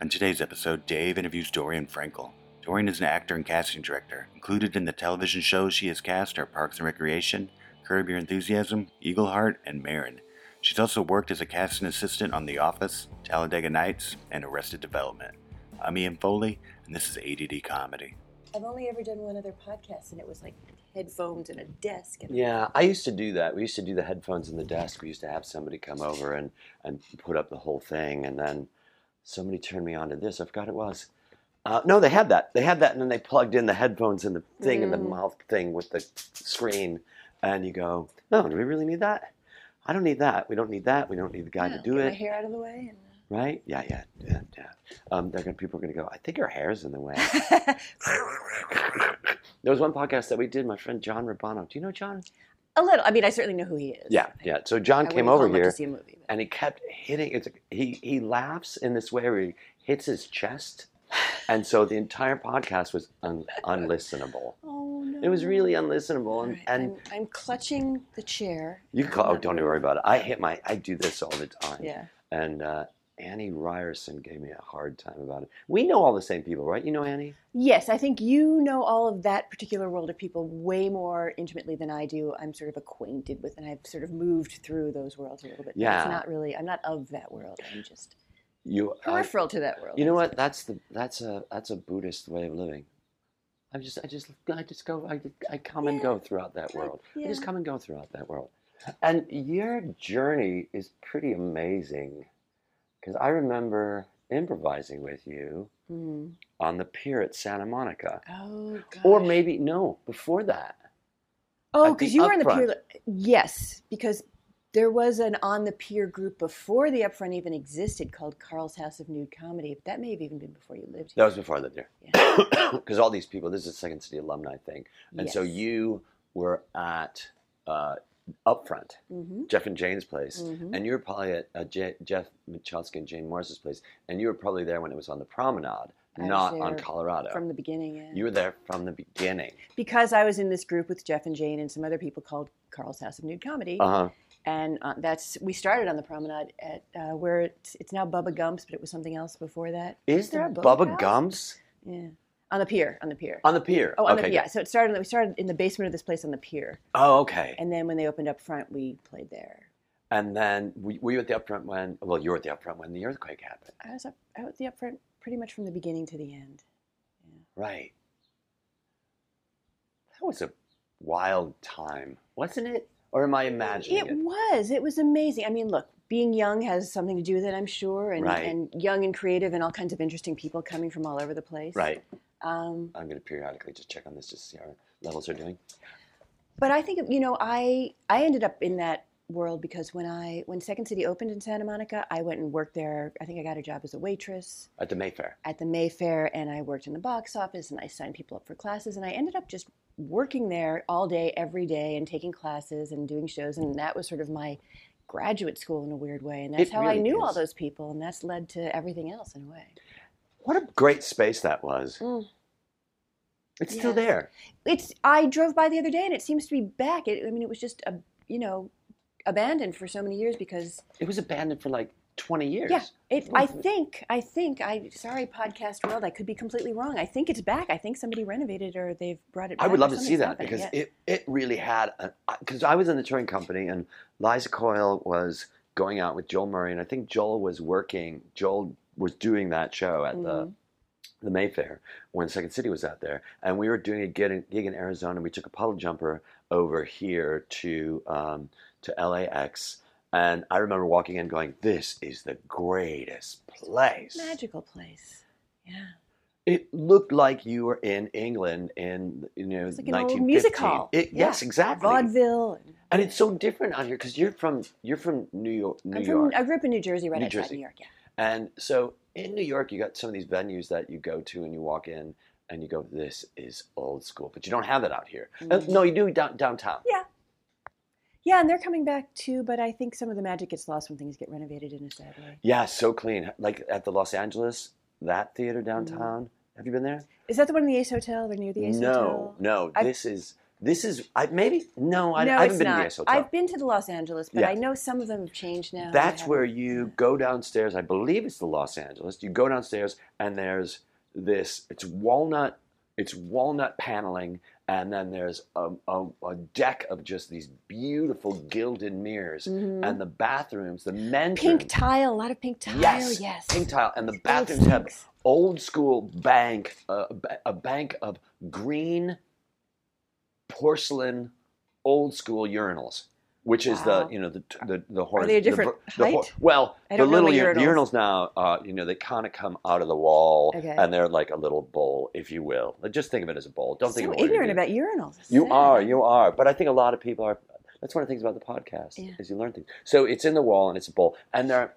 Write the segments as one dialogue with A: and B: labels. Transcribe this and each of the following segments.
A: On today's episode, Dave interviews Dorian Frankel. Dorian is an actor and casting director. Included in the television shows she has cast are Parks and Recreation, Curb Your Enthusiasm, Eagleheart, and Maron. She's also worked as a casting assistant on The Office, Talladega Nights, and Arrested Development. I'm Ian Foley, and this is ADD Comedy.
B: I've only ever done one other podcast, and it was like headphones and a desk. And
C: Yeah, I used to do that. We used to do the headphones in the desk. We used to have somebody come over and, and put up the whole thing, and then somebody turned me on to this. I forgot it was. Uh, no, they had that. They had that, and then they plugged in the headphones and the thing and the
B: Mm.
C: mouth thing with the screen, and you go, "No, do we really need that? I don't need that. We don't need that. We don't need the guy
B: yeah,
C: to do
B: get
C: it,
B: My hair out of the way.
C: right? Yeah, yeah, yeah, yeah. Um, they're gonna people are gonna go. I think her hair's in the way. There was one podcast that we did. My friend John Rabano. Do you know John?
B: A little. I mean, I certainly know who he is.
C: Yeah, yeah. So John
B: I
C: came over here.
B: to see a movie. but-
C: and he kept hitting. It's he he laughs in this way where he hits his chest, and so the entire podcast was un, unlistenable.
B: Oh no.
C: It was really unlistenable, and,
B: right,
C: and
B: I'm, I'm clutching the chair.
C: you can call. Oh, don't worry about it. I hit my. I do this all the time.
B: Yeah.
C: And uh, Annie Ryerson gave me a hard time about it. We know all the same people, right? You know Annie.
B: Yes, I think you know all of that particular world of people way more intimately than I do. I'm sort of acquainted with, and I've sort of moved through those worlds a little bit.
C: Yeah.
B: It's not really. I'm not of that world. I'm just
C: You. I-
B: peripheral to that world.
C: you know what? That's the. That's a. That's a Buddhist way of living. I'm just. I just. I just go. I. I come and go throughout that
B: I-
C: world. I just come and go throughout that world. And your journey is pretty amazing because I remember improvising with you
B: Hmm.
C: on the pier at Santa Monica.
B: Oh, gosh.
C: Or maybe, no, before that.
B: Oh, because you were in the pier. Yes, because there was an on the pier group before the upfront even existed called Carl's House of Nude Comedy. That may have even been before you lived here.
C: That was before I lived there. Because all these people, this is a Second City alumni thing. And so you were at uh, Upfront,
B: hmm
C: Jeff and Jane's place.
B: Mhm.
C: And you were probably at uh, J- Jeff Michalski and Jane Morris's place. And you were probably there when it was on the promenade,
B: I
C: not on Colorado.
B: from the beginning. Yeah.
C: You were there from the beginning.
B: because I was in this group with Jeff and Jane and some other people called Carl's House of Nude Comedy,
C: Uh huh.
B: and uh, that's we started on the promenade at uh, where it's, it's now Bubba Gumps, but it was something else before that.
C: Is
B: it
C: there
B: a
C: a
B: boat
C: Bubba? Gumps
B: Yeah, on the pier, on the pier.
C: on the pier?
B: Oh, on
C: okay.
B: the, yeah. So it started. We started in the basement of this place on the pier,
C: Oh, okay.
B: and then when they opened up front, we played there.
C: And then were were you at the upfront when? Well, you were at the upfront when the earthquake happened,
B: I was up out the upfront pretty much from the beginning to the end.
C: right? That was a wild time, wasn't it? Or am I imagining
B: It
C: it?
B: was. It was amazing. I mean, look, being young has something to do with it, I'm sure, and,
C: Right.
B: and young and creative, and all kinds of interesting people coming from all over the place.
C: Right.
B: Um,
C: I'm going to periodically just check on this just to see how our levels are doing.
B: but I think you know, I I ended up in that world because when I when Second City opened in Santa Monica, I went and worked there. I think I got a job as a waitress
C: At the Mayfair.
B: at the Mayfair, and I worked in the box office, and I signed people up for classes, and I ended up just working there all day, every day, and taking classes and doing shows, and that was sort of my graduate school in a weird way, and that's
C: It
B: how I
C: really
B: knew all those people, and that's led to everything else in a way.
C: What a great space that was.
B: Mm.
C: It's still there.
B: It's I drove by the other day, and it seems to be back. It, I mean, it was just a you know abandoned for so many years because
C: It was abandoned for like 20 years.
B: yeah, it. I think I think I sorry podcast world, I could be completely wrong. I think it's back. I think somebody renovated or they've brought it. Back.
C: I
B: would
C: love to see that because
B: yeah.
C: it, it really had because I was in the touring company and Liza Coyle was going out with Joel Murray and I think Joel was working Joel was doing that show at the
B: Mhm.
C: the Mayfair when Second City was out there and we were doing a gig in, gig in Arizona and we took a puddle jumper over here to um, to LAX and I remember walking in going this is the greatest place
B: magical place. Yeah,
C: it looked like you were in England in you know
B: it's like an
C: 1915.
B: old music hall.
C: It,
B: Yeah.
C: Yes, exactly.
B: vaudeville. and-
C: it's so different out here because you're from you're from New York, New
B: I'm
C: York.
B: I grew up in New Jersey, right
C: New
B: outside
C: Jersey.
B: New York. Yeah.
C: And so in New York you got some of these venues that you go to and you walk in and you go, "This is old school," but you don't have that out here.
B: Mhm.
C: no, you do down, downtown.
B: Yeah. Yeah, and they're coming back too, but I think some of the magic gets lost when things get renovated in a sad way.
C: Yeah, so clean. Like at the Los Angeles, that theater
B: Mm-hmm.
C: downtown. Have you been there?
B: Is that the one in the Ace Hotel? They're near the Ace
C: no,
B: Hotel.
C: no.
B: I've-
C: This is This is I maybe no, I,
B: no,
C: I haven't been
B: not.
C: to the Hotel.
B: I've been to the Los Angeles, but
C: Yeah.
B: I know some of them have changed now.
C: That's where you go downstairs. I believe it's the Los Angeles. You go downstairs and there's this. It's walnut. It's walnut paneling, and then there's a, a, a deck of just these beautiful gilded mirrors,
B: Mhm.
C: and the bathrooms, the men's
B: pink
C: room-
B: tile, a lot of pink tile.
C: Yes,
B: yes.
C: pink tile, and the bathrooms have old school bank, uh, a bank of green porcelain, old school urinals, which is the you know the the the horse.
B: they a different
C: the,
B: height?
C: well, the little
B: my
C: ur- the
B: urinals.
C: urinals now, uh, you know, they kind of come out of the wall,
B: Okay.
C: and they're like a little bowl, if you will. Just think of it as a bowl. Don't think of
B: ignorant about urinals.
C: You
B: sad.
C: are, you are. But I think a lot of people are. That's one of the things about the podcast
B: Yeah.
C: is you learn things. So it's in the wall and it's a bowl, and there.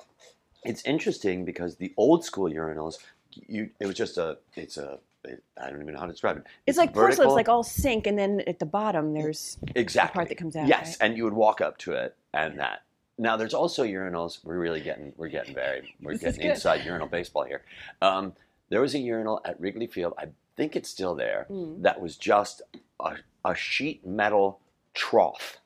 C: It's interesting because the old school urinals, you it was just a. It's a. I don't even know how to describe it.
B: It's like porcelain.
C: vertical.
B: It's like all sink, and then at the bottom there's
C: exactly
B: part that comes out,
C: Yes,
B: right?
C: and you would walk up to it and that. Now there's also urinals. We're really getting we're getting very we're getting inside urinal baseball here. Um, there was a urinal at Wrigley Field. I think it's still there.
B: Mm.
C: That was just a, a sheet metal trough.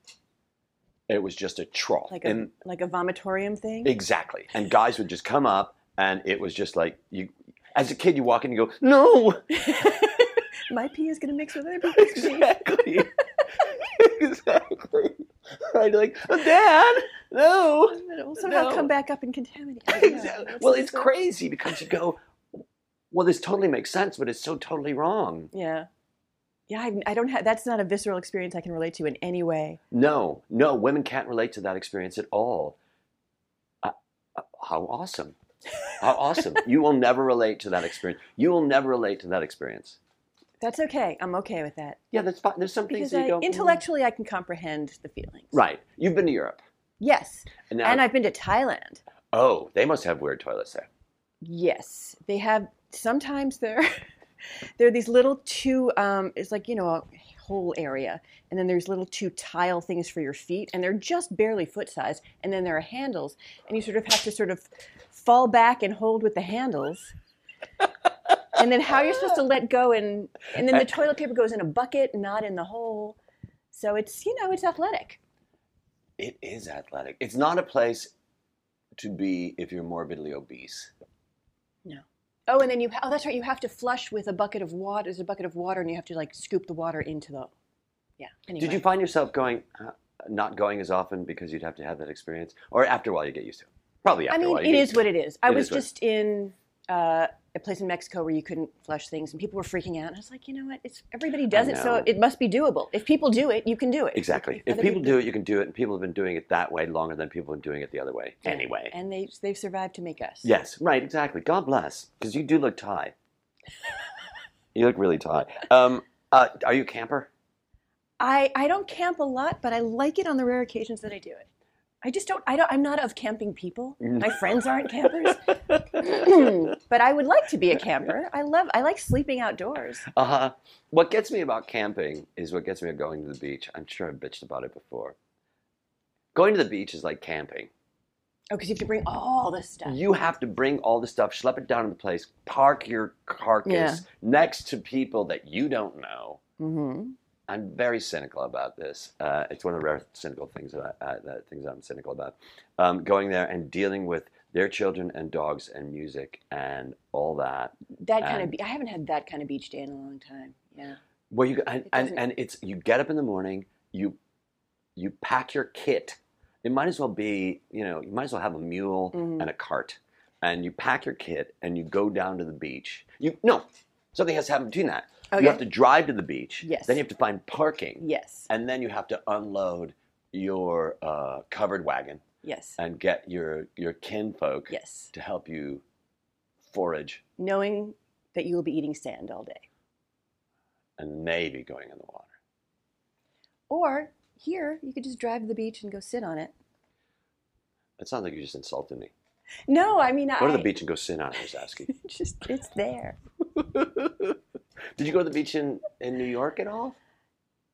C: It was just a trough.
B: like a
C: and
B: like a vomitorium thing.
C: exactly. And guys would just come up, and it was just like you. As a kid, you walk in and you go, "No,
B: My pee is going to mix with other people's pee.
C: exactly, exactly." I'd be like, "Dad, no."
B: And it will somehow
C: No.
B: come back up and contaminate.
C: Exactly. Well, it's
B: so-
C: crazy because you go, well, this totally makes sense, but it's so totally wrong.
B: Yeah. Yeah, I, I don't have. That's not a visceral experience I can relate to in any way.
C: No, no, women can't relate to that experience at all. Uh, uh, how awesome. How awesome. you will never relate to that experience. You will never relate to that experience.
B: That's okay. I'm okay with that
C: Yeah, that's fine. There's some things
B: because
C: that you
B: I,
C: go, "Mm."
B: intellectually I can comprehend the feelings.
C: Right. You've been to Europe.
B: Yes,
C: And, now,
B: and I've been to Thailand.
C: oh, they must have weird toilets there.
B: Yes, they have. Sometimes they're there are these little two. Um, it's like you know a whole area, and then there's little two tile things for your feet, and they're just barely foot size. And then there are handles, and you sort of have to sort of fall back and hold with the handles. and then how are you're supposed to let go, and and then the toilet paper goes in a bucket, not in the hole. So it's you know it's athletic.
C: It is athletic. It's not a place to be if you're morbidly obese. No.
B: Oh, and then you oh that's right you have to flush with a bucket of water. There's a bucket of water, and you have to like scoop the water into the yeah. Anyway.
C: Did you find yourself going, uh, not going as often because you'd have to have that experience, or after a while you get used to it? Probably after
B: I mean, it is what it is. I
C: It
B: was
C: is what-
B: just in uh, a place in Mexico where you couldn't flush things, and people were freaking out. And I was like, you know what? It's everybody does it, so it must be doable. If people do it, you can do it.
C: Exactly. If
B: other
C: people do it, you can do it, and people have been doing it that way longer than people have been doing it the other way.
B: Yeah.
C: Anyway.
B: and they they've survived to make us.
C: Yes, right, exactly. God bless, because you do look Thai. you look really Thai. Um, uh, are you a camper?
B: I I don't camp a lot, but I like it on the rare occasions that I do it. I just don't. I don't. I'm not of camping people. My friends aren't campers, but I would like to be a camper. I love. I like sleeping outdoors.
C: Uh huh. What gets me about camping is what gets me about going to the beach. I'm sure I've bitched about it before. Going to the beach is like camping.
B: Oh, because you have to bring all this stuff.
C: You have to bring all the stuff, schlep it down to the place, park your carcass
B: Yeah.
C: next to people that you don't know.
B: Mm-hmm.
C: I'm very cynical about this. Uh, it's one of the rare cynical things that, I, uh, that things I'm cynical about. Um, going there and dealing with their children and dogs and music and all that.
B: That kind of.
C: And-
B: Be- I haven't had that kind of beach day in a long time. Yeah.
C: Well, you and,
B: It
C: and, and it's you get up in the morning, you you pack your kit. It might as well be you know you might as well have a mule
B: Mhm.
C: and a cart, and you pack your kit and you go down to the beach. You no something has to happen between that.
B: Okay.
C: You have to drive to the beach.
B: Yes.
C: Then you have to find parking.
B: Yes.
C: and then you have to unload your uh, covered wagon
B: Yes.
C: and get your your kinfolk
B: Yes.
C: to help you forage
B: Knowing that you will be eating sand all day.
C: and maybe going in the water.
B: Or here, you could just drive to the beach and go sit on it.
C: It sounds like you just insulted me.
B: No, I mean,
C: Go
B: I
C: to the beach and go sit on it. I was asking.
B: Just it's there.
C: Did you go to the beach in, in New York at all?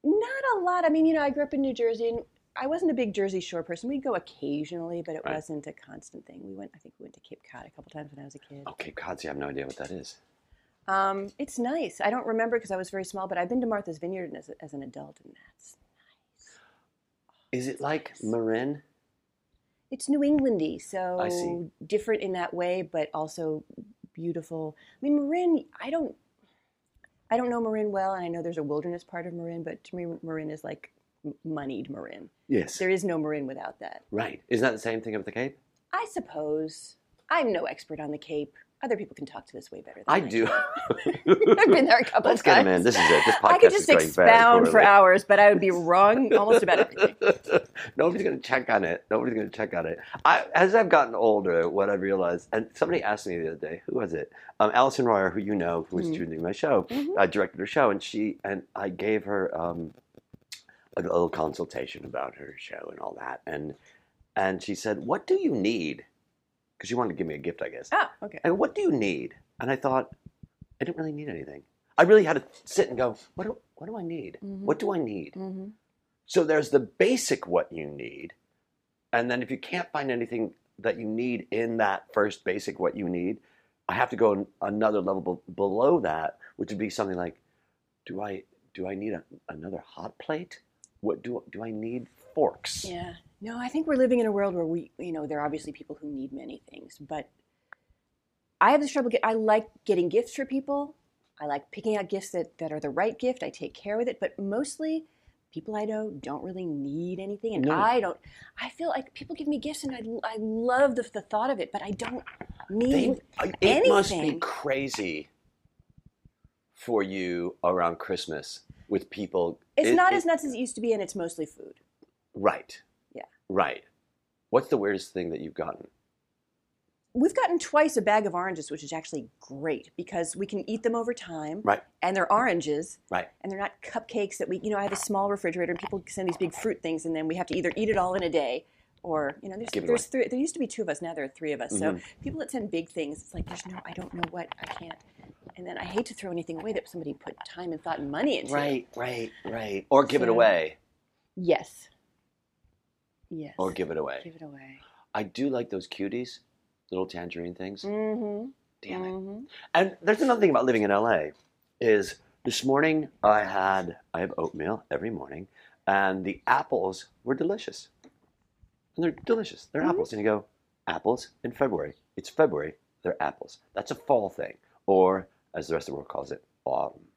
B: Not a lot. I mean, you know, I grew up in New Jersey, and I wasn't a big Jersey Shore person. We'd go occasionally, but it
C: Right.
B: wasn't a constant thing. We went. I think we went to Cape Cod a couple times when I was a kid.
C: Oh, Cape Cod. See, I have no idea what that is.
B: Um, it's nice. I don't remember because I was very small, but I've been to Martha's Vineyard as, as an adult, and that's nice.
C: Is it like Marin?
B: it's New Englandy, so different in that way, but also beautiful. I mean, Marin. I don't. I don't know Marin well, and I know there's a wilderness part of Marin, but to me, Marin is like moneyed Marin.
C: Yes.
B: There is no Marin without that.
C: Right. Isn't that the same thing of the Cape?
B: I suppose. I'm no expert on the Cape. Other people can talk to this way better than
C: I
B: I
C: do.
B: I've been there a couple
C: Let's
B: times.
C: get in. This is it. This podcast
B: I could
C: is
B: just
C: going
B: expound for hours, but I would be wrong almost about everything.
C: Nobody's going to check on it. Nobody's going to check on it. I, as I've gotten older, what I've realized, and somebody asked me the other day, who was it? Um, Alison Royer, who you know, who was
B: Mhm.
C: tuning my show,
B: Mhm.
C: I directed her show, and she and I gave her um, a little consultation about her show and all that, and and she said, "What do you need?" Because she wanted to give me a gift, I guess.
B: Oh, okay.
C: And what do you need? And I thought, I didn't really need anything. I really had to sit and go, what do, what do I need?
B: Mhm.
C: What do I need?
B: hmm
C: So there's the basic what you need. And then if you can't find anything that you need in that first basic what you need, I have to go another level be- below that, which would be something like, do I do I need a, another hot plate? What do do I need forks?
B: Yeah. No, I think we're living in a world where we, you know, there are obviously people who need many things, but I have this trouble. Get, I like getting gifts for people. I like picking out gifts that, that are the right gift. I take care with it, but mostly people I know don't really need anything, and
C: No.
B: I don't. I feel like people give me gifts, and I, I love the, the thought of it, but I don't need.
C: They, it must be crazy for you around Christmas with people.
B: it's
C: it-
B: not
C: it-
B: as nuts as it used to be, and it's mostly food.
C: right. Right. What's the weirdest thing that you've gotten?
B: We've gotten twice a bag of oranges, which is actually great because we can eat them over time.
C: Right.
B: And they're oranges.
C: Right.
B: And they're not cupcakes that we, you know, I have a small refrigerator and people send these big fruit things and then we have to either eat it all in a day or, you know, there's, there's three, there used to be two of us, now there are three of us. So
C: Mhm.
B: people that send big things, it's like, there's no, I don't know what, I can't. And then I hate to throw anything away that somebody put time and thought and money into.
C: Right. Right. Right. Or give it away.
B: Yes. Yes.
C: Or give it away.
B: Give it away.
C: I do like those cuties, little tangerine things.
B: Mm-hmm.
C: Damn it.
B: mm-hmm.
C: And there's another thing about living in LA is this morning I had I have oatmeal every morning, and the apples were delicious. And they're delicious. They're
B: Mhm.
C: apples, and you go apples in February. It's February. They're apples. That's a fall thing, or as the rest of the world calls it, autumn.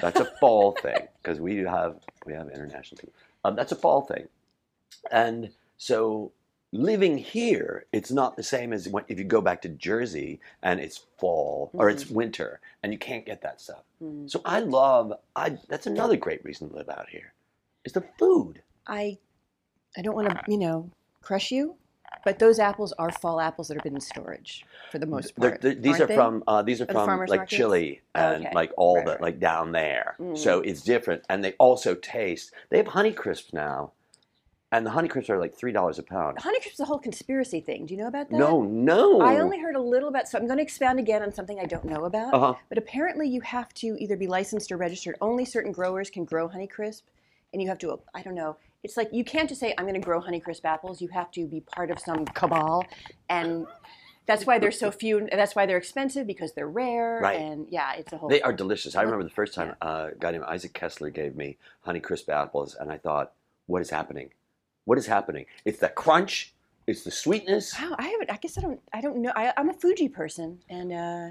C: That's a fall thing because we have we have international people. Um, that's a fall thing, and so living here, it's not the same as when, if you go back to Jersey and it's fall or it's winter and you can't get that stuff.
B: Mm-hmm.
C: So I love. I that's another great reason to live out here, is the food.
B: I I don't want to, you know, crush you, but those apples are fall apples that have been in storage for the most part.
C: they're- these are from uh, these are from
B: farmers
C: like
B: markets?
C: Chile and
B: Okay.
C: like all
B: Right,
C: the
B: right.
C: like down there.
B: Mm.
C: So it's different, and they also taste. They have Honey Crisps now, and the Honey Crisps are like three dollars a pound.
B: Honeycrisp is a whole conspiracy thing. Do you know about that?
C: No, no.
B: I only heard a little about. So I'm going to expound again on something I don't know about.
C: Uh huh.
B: But apparently, you have to either be licensed or registered. Only certain growers can grow Honeycrisp, and you have to. I don't know. It's like you can't just say I'm going to grow Honeycrisp apples. You have to be part of some cabal, and that's why they're so few. And that's why they're expensive because they're rare.
C: Right.
B: And yeah, it's a whole.
C: They are delicious. I remember the first time uh, a guy named Isaac Kessler gave me Honey Crisp apples, and I thought, what is happening? What is happening? It's the crunch. It's the sweetness.
B: Wow, I haven't. I guess I don't. I don't know. I, I'm a Fuji person, and uh,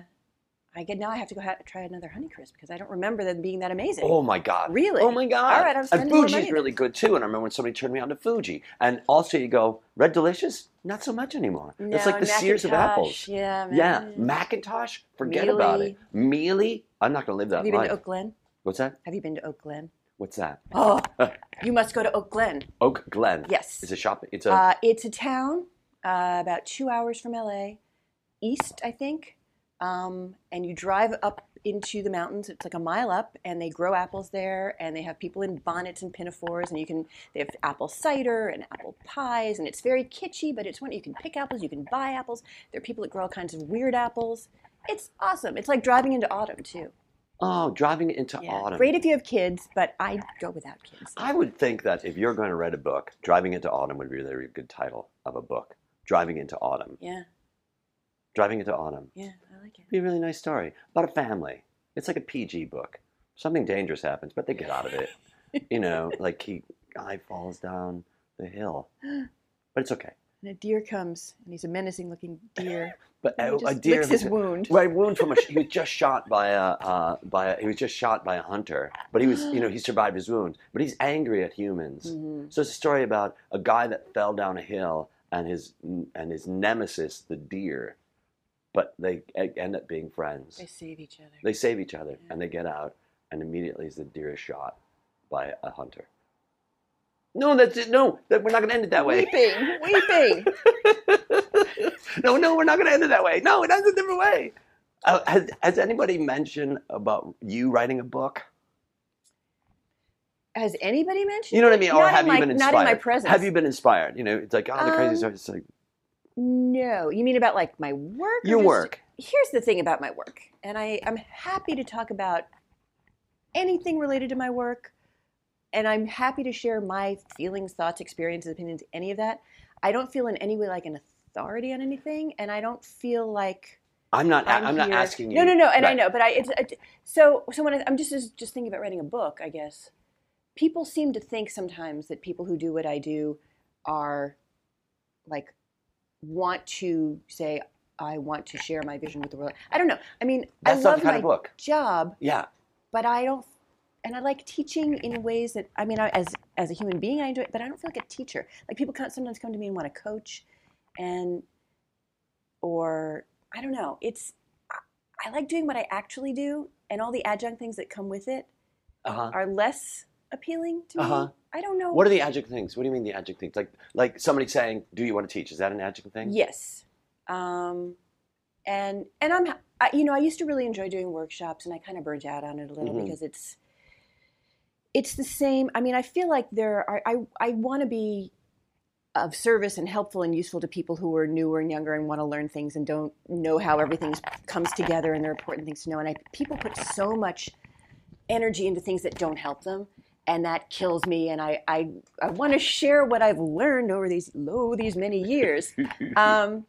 B: I get now. I have to go ha- try another Honeycrisp because I don't remember them being that amazing.
C: Oh my god!
B: Really?
C: Oh my god!
B: All right, I'm
C: and
B: spending
C: Fuji's
B: money
C: really good too. And I remember when somebody turned me on to Fuji. And also, you go Red Delicious, not so much anymore. it's like the Sears of apples.
B: Yeah, man.
C: Yeah, McIntosh, forget about it. Mealy, I'm not going to live that
B: Have you been to Oak Glen?
C: What's that?
B: Have you been to Oak Glen?
C: What's that?
B: Oh, you must go to Oak Glen.
C: Oak Glen.
B: Yes.
C: It's a shop. It's a.
B: Uh, it's a town uh, about two hours from LA, east, I think. Um, and you drive up into the mountains. It's like a mile up, and they grow apples there. And they have people in bonnets and pinafores, and you can. They have apple cider and apple pies, and it's very kitschy, but it's one you can pick apples, you can buy apples. There are people that grow all kinds of weird apples. It's awesome. It's like driving into autumn too.
C: Oh, driving into
B: Yeah.
C: autumn.
B: Great if you have kids, but I go without kids.
C: I would think that if you're going to write a book, Driving into Autumn would be a very good title of a book. Driving into Autumn.
B: Yeah,
C: Driving into Autumn.
B: yeah, I like it.
C: Be a really nice story about a family. It's like a PG book. Something dangerous happens, but they get out of it. you know, like he guy falls down the hill, but it's okay.
B: And a deer comes, and he's a menacing looking deer.
C: But a, a deer
B: licks his wound.
C: Right, wound from a. He was just shot by a. Uh, by a, he was just shot by a hunter, but he was, you know, he survived his wound. But he's angry at humans.
B: Mhm.
C: So it's a story about a guy that fell down a hill and his and his nemesis, the deer, but they end up being friends.
B: They save each other.
C: They save each other
B: Yeah.
C: and they get out, and immediately the deer is shot by a hunter. No, that's it. No, that, we're not going to end it that way.
B: Weeping, weeping.
C: no, no, we're not going to end it that way. No, it ends a different way. Uh, has, has anybody mentioned about you writing a book?
B: Has anybody mentioned?
C: You know what I mean? Or have you
B: my,
C: been
B: Not
C: inspired?
B: in my presence.
C: Have you been inspired? You know, it's like, oh, the crazy
B: Um,
C: story. It's like,
B: No, you mean about like my work?
C: your
B: just-
C: work.
B: Here's the thing about my work, and I, I'm happy to talk about anything related to my work, and I'm happy to share my feelings, thoughts, experiences, opinions, any of that. I don't feel in any way like an authority on anything, and I don't feel like
C: I'm not.
B: I'm,
C: I'm, not asking you.
B: No, no, no, and I know, but I it's it, so so when I, I'm just just thinking about writing a book, I guess people seem to think sometimes that people who do what I do are like want to say I want to share my vision with the world. I don't know. I mean,
C: That's
B: I
C: not
B: love my
C: book.
B: job,
C: Yeah.
B: but I don't. And I like teaching in ways that I mean, I, as as a human being, I enjoy it, but I don't feel like a teacher. Like people come, sometimes come to me and want to coach, and or I don't know. It's I- I like doing what I actually do, and all the adjunct things that come with it
C: Uh huh.
B: are less appealing to me.
C: Uh-huh.
B: I don't know.
C: What are the adjunct things? What do you mean the adjunct things? Like like somebody saying, "Do you want to teach?" Is that an adjunct thing?
B: Yes. Um, and and I'm I, you know I used to really enjoy doing workshops, and I kind of burnt out on it a little
C: Mhm.
B: because it's it's the same. I mean, I feel like there are I I want to be of service and helpful and useful to people who are newer and younger and want to learn things and don't know how everything comes together and they're important things to know. And I people put so much energy into things that don't help them. And that kills me, and I, I, I want to share what I've learned over these lo these many years, um,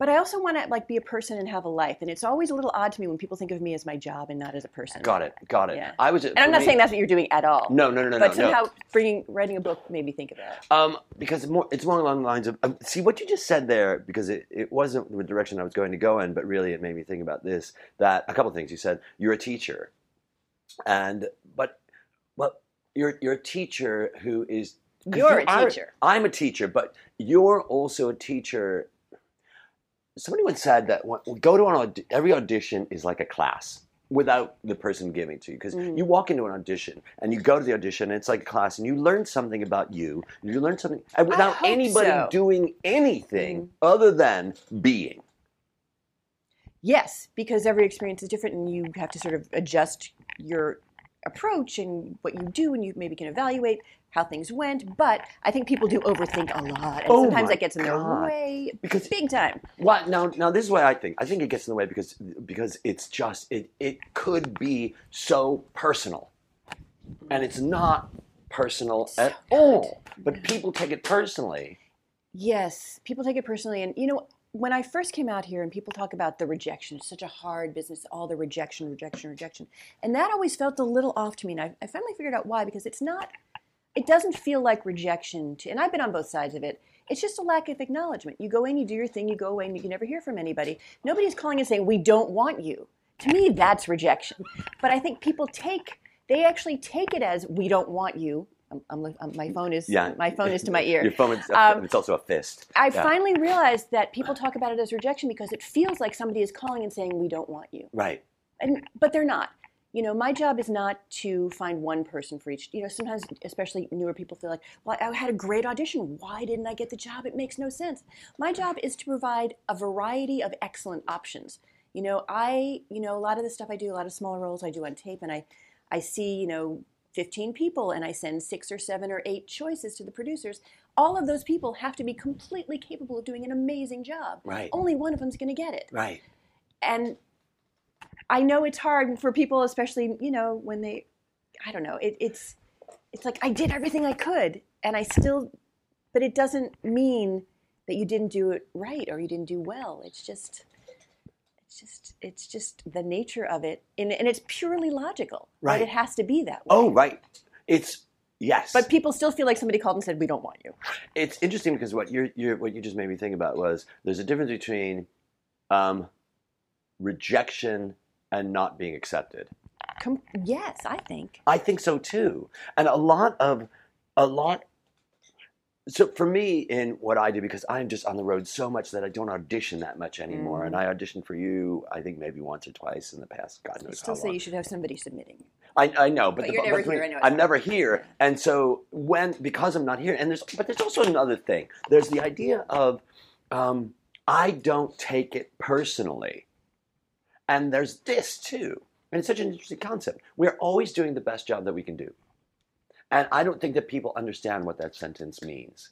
B: but I also want to like be a person and have a life. And it's always a little odd to me when people think of me as my job and not as a person.
C: Got it. Got it.
B: Yeah.
C: I was.
B: And I'm not saying that's what you're doing at all.
C: No, no, no, no,
B: but
C: no. no.
B: somehow bringing writing a book made me think of that.
C: Um, because it's more, it's more along the lines of um, see what you just said there. Because it, it wasn't the direction I was going to go in, but really it made me think about this. That a couple of things you said. You're a teacher, and but but you're you're a teacher who is.
B: You're
C: you
B: a
C: are-
B: teacher.
C: I'm a teacher, but you're also a teacher. Somebody once said that when, go to an aud- every audition is like a class without the person giving to you because
B: Mhm.
C: you walk into an audition and you go to the audition and it's like a class and you learn something about you you learn something and without anybody
B: so.
C: doing anything
B: Mhm.
C: other than being
B: Yes, because every experience is different, and you have to sort of adjust your approach and what you do, and you maybe can evaluate how things went. But I think people do overthink a lot, and
C: Oh
B: sometimes that gets in their
C: God.
B: way,
C: because
B: big time.
C: What now? Now this is what I think. I think it gets in the way because because it's just it it could be so personal, and it's not personal
B: So
C: at all. But people take it personally.
B: Yes, people take it personally, and you know, when I first came out here, and people talk about the rejection, it's such a hard business, all the rejection, rejection, rejection, and that always felt a little off to me. And I, I finally figured out why, because it's not, it doesn't feel like rejection to, and I've been on both sides of it. It's just a lack of acknowledgement. You go in, you do your thing, you go away, and you can never hear from anybody. Nobody's calling and saying we don't want you. To me, that's rejection. But I think people take, they actually take it as we don't want you. I'm, I'm, my phone is,
C: Yeah.
B: my phone is to my ear.
C: Your phone is
B: Um,
C: it's also a fist.
B: I
C: Yeah.
B: finally realized that people talk about it as rejection because it feels like somebody is calling and saying we don't want you,
C: Right.
B: and but they're not. You know, my job is not to find one person for each. You know, sometimes, especially newer people, feel like, "Well, I had a great audition. Why didn't I get the job? It makes no sense." My job is to provide a variety of excellent options. You know, I, you know, a lot of the stuff I do, a lot of smaller roles I do on tape, and I, I see, you know, 15 people, and I send six or seven or eight choices to the producers. All of those people have to be completely capable of doing an amazing job.
C: Right.
B: Only one of them's going to get it
C: Right.
B: and I know it's hard for people, especially you know when they, I don't know, it, it's it's like I did everything I could, and I still, but it doesn't mean that you didn't do it right or you didn't do well. It's just, it's just it's just the nature of it, and, and it's purely logical.
C: Right.
B: It has to be that way.
C: Oh, right. It's yes.
B: But people still feel like somebody called and said, "We don't want you."
C: it's interesting because what you're, you're what you just made me think about was there's a difference between um, rejection and not being accepted.
B: Com- yes, I think.
C: I think so too. And a lot of a lot so for me in what I do because I'm just on the road so much that I don't audition that much anymore.
B: Mm.
C: And I auditioned for you I think maybe once or twice in the past God
B: I
C: knows
B: still
C: how
B: say
C: long.
B: you should have somebody submitting.
C: I, I know, but,
B: But
C: the,
B: you're never
C: but
B: here, I know
C: I'm never here, and so when because I'm not here, and there's but there's also another thing. There's the idea of um, I don't take it personally, and there's this too, and it's such an interesting concept. We're always doing the best job that we can do, and I don't think that people understand what that sentence means.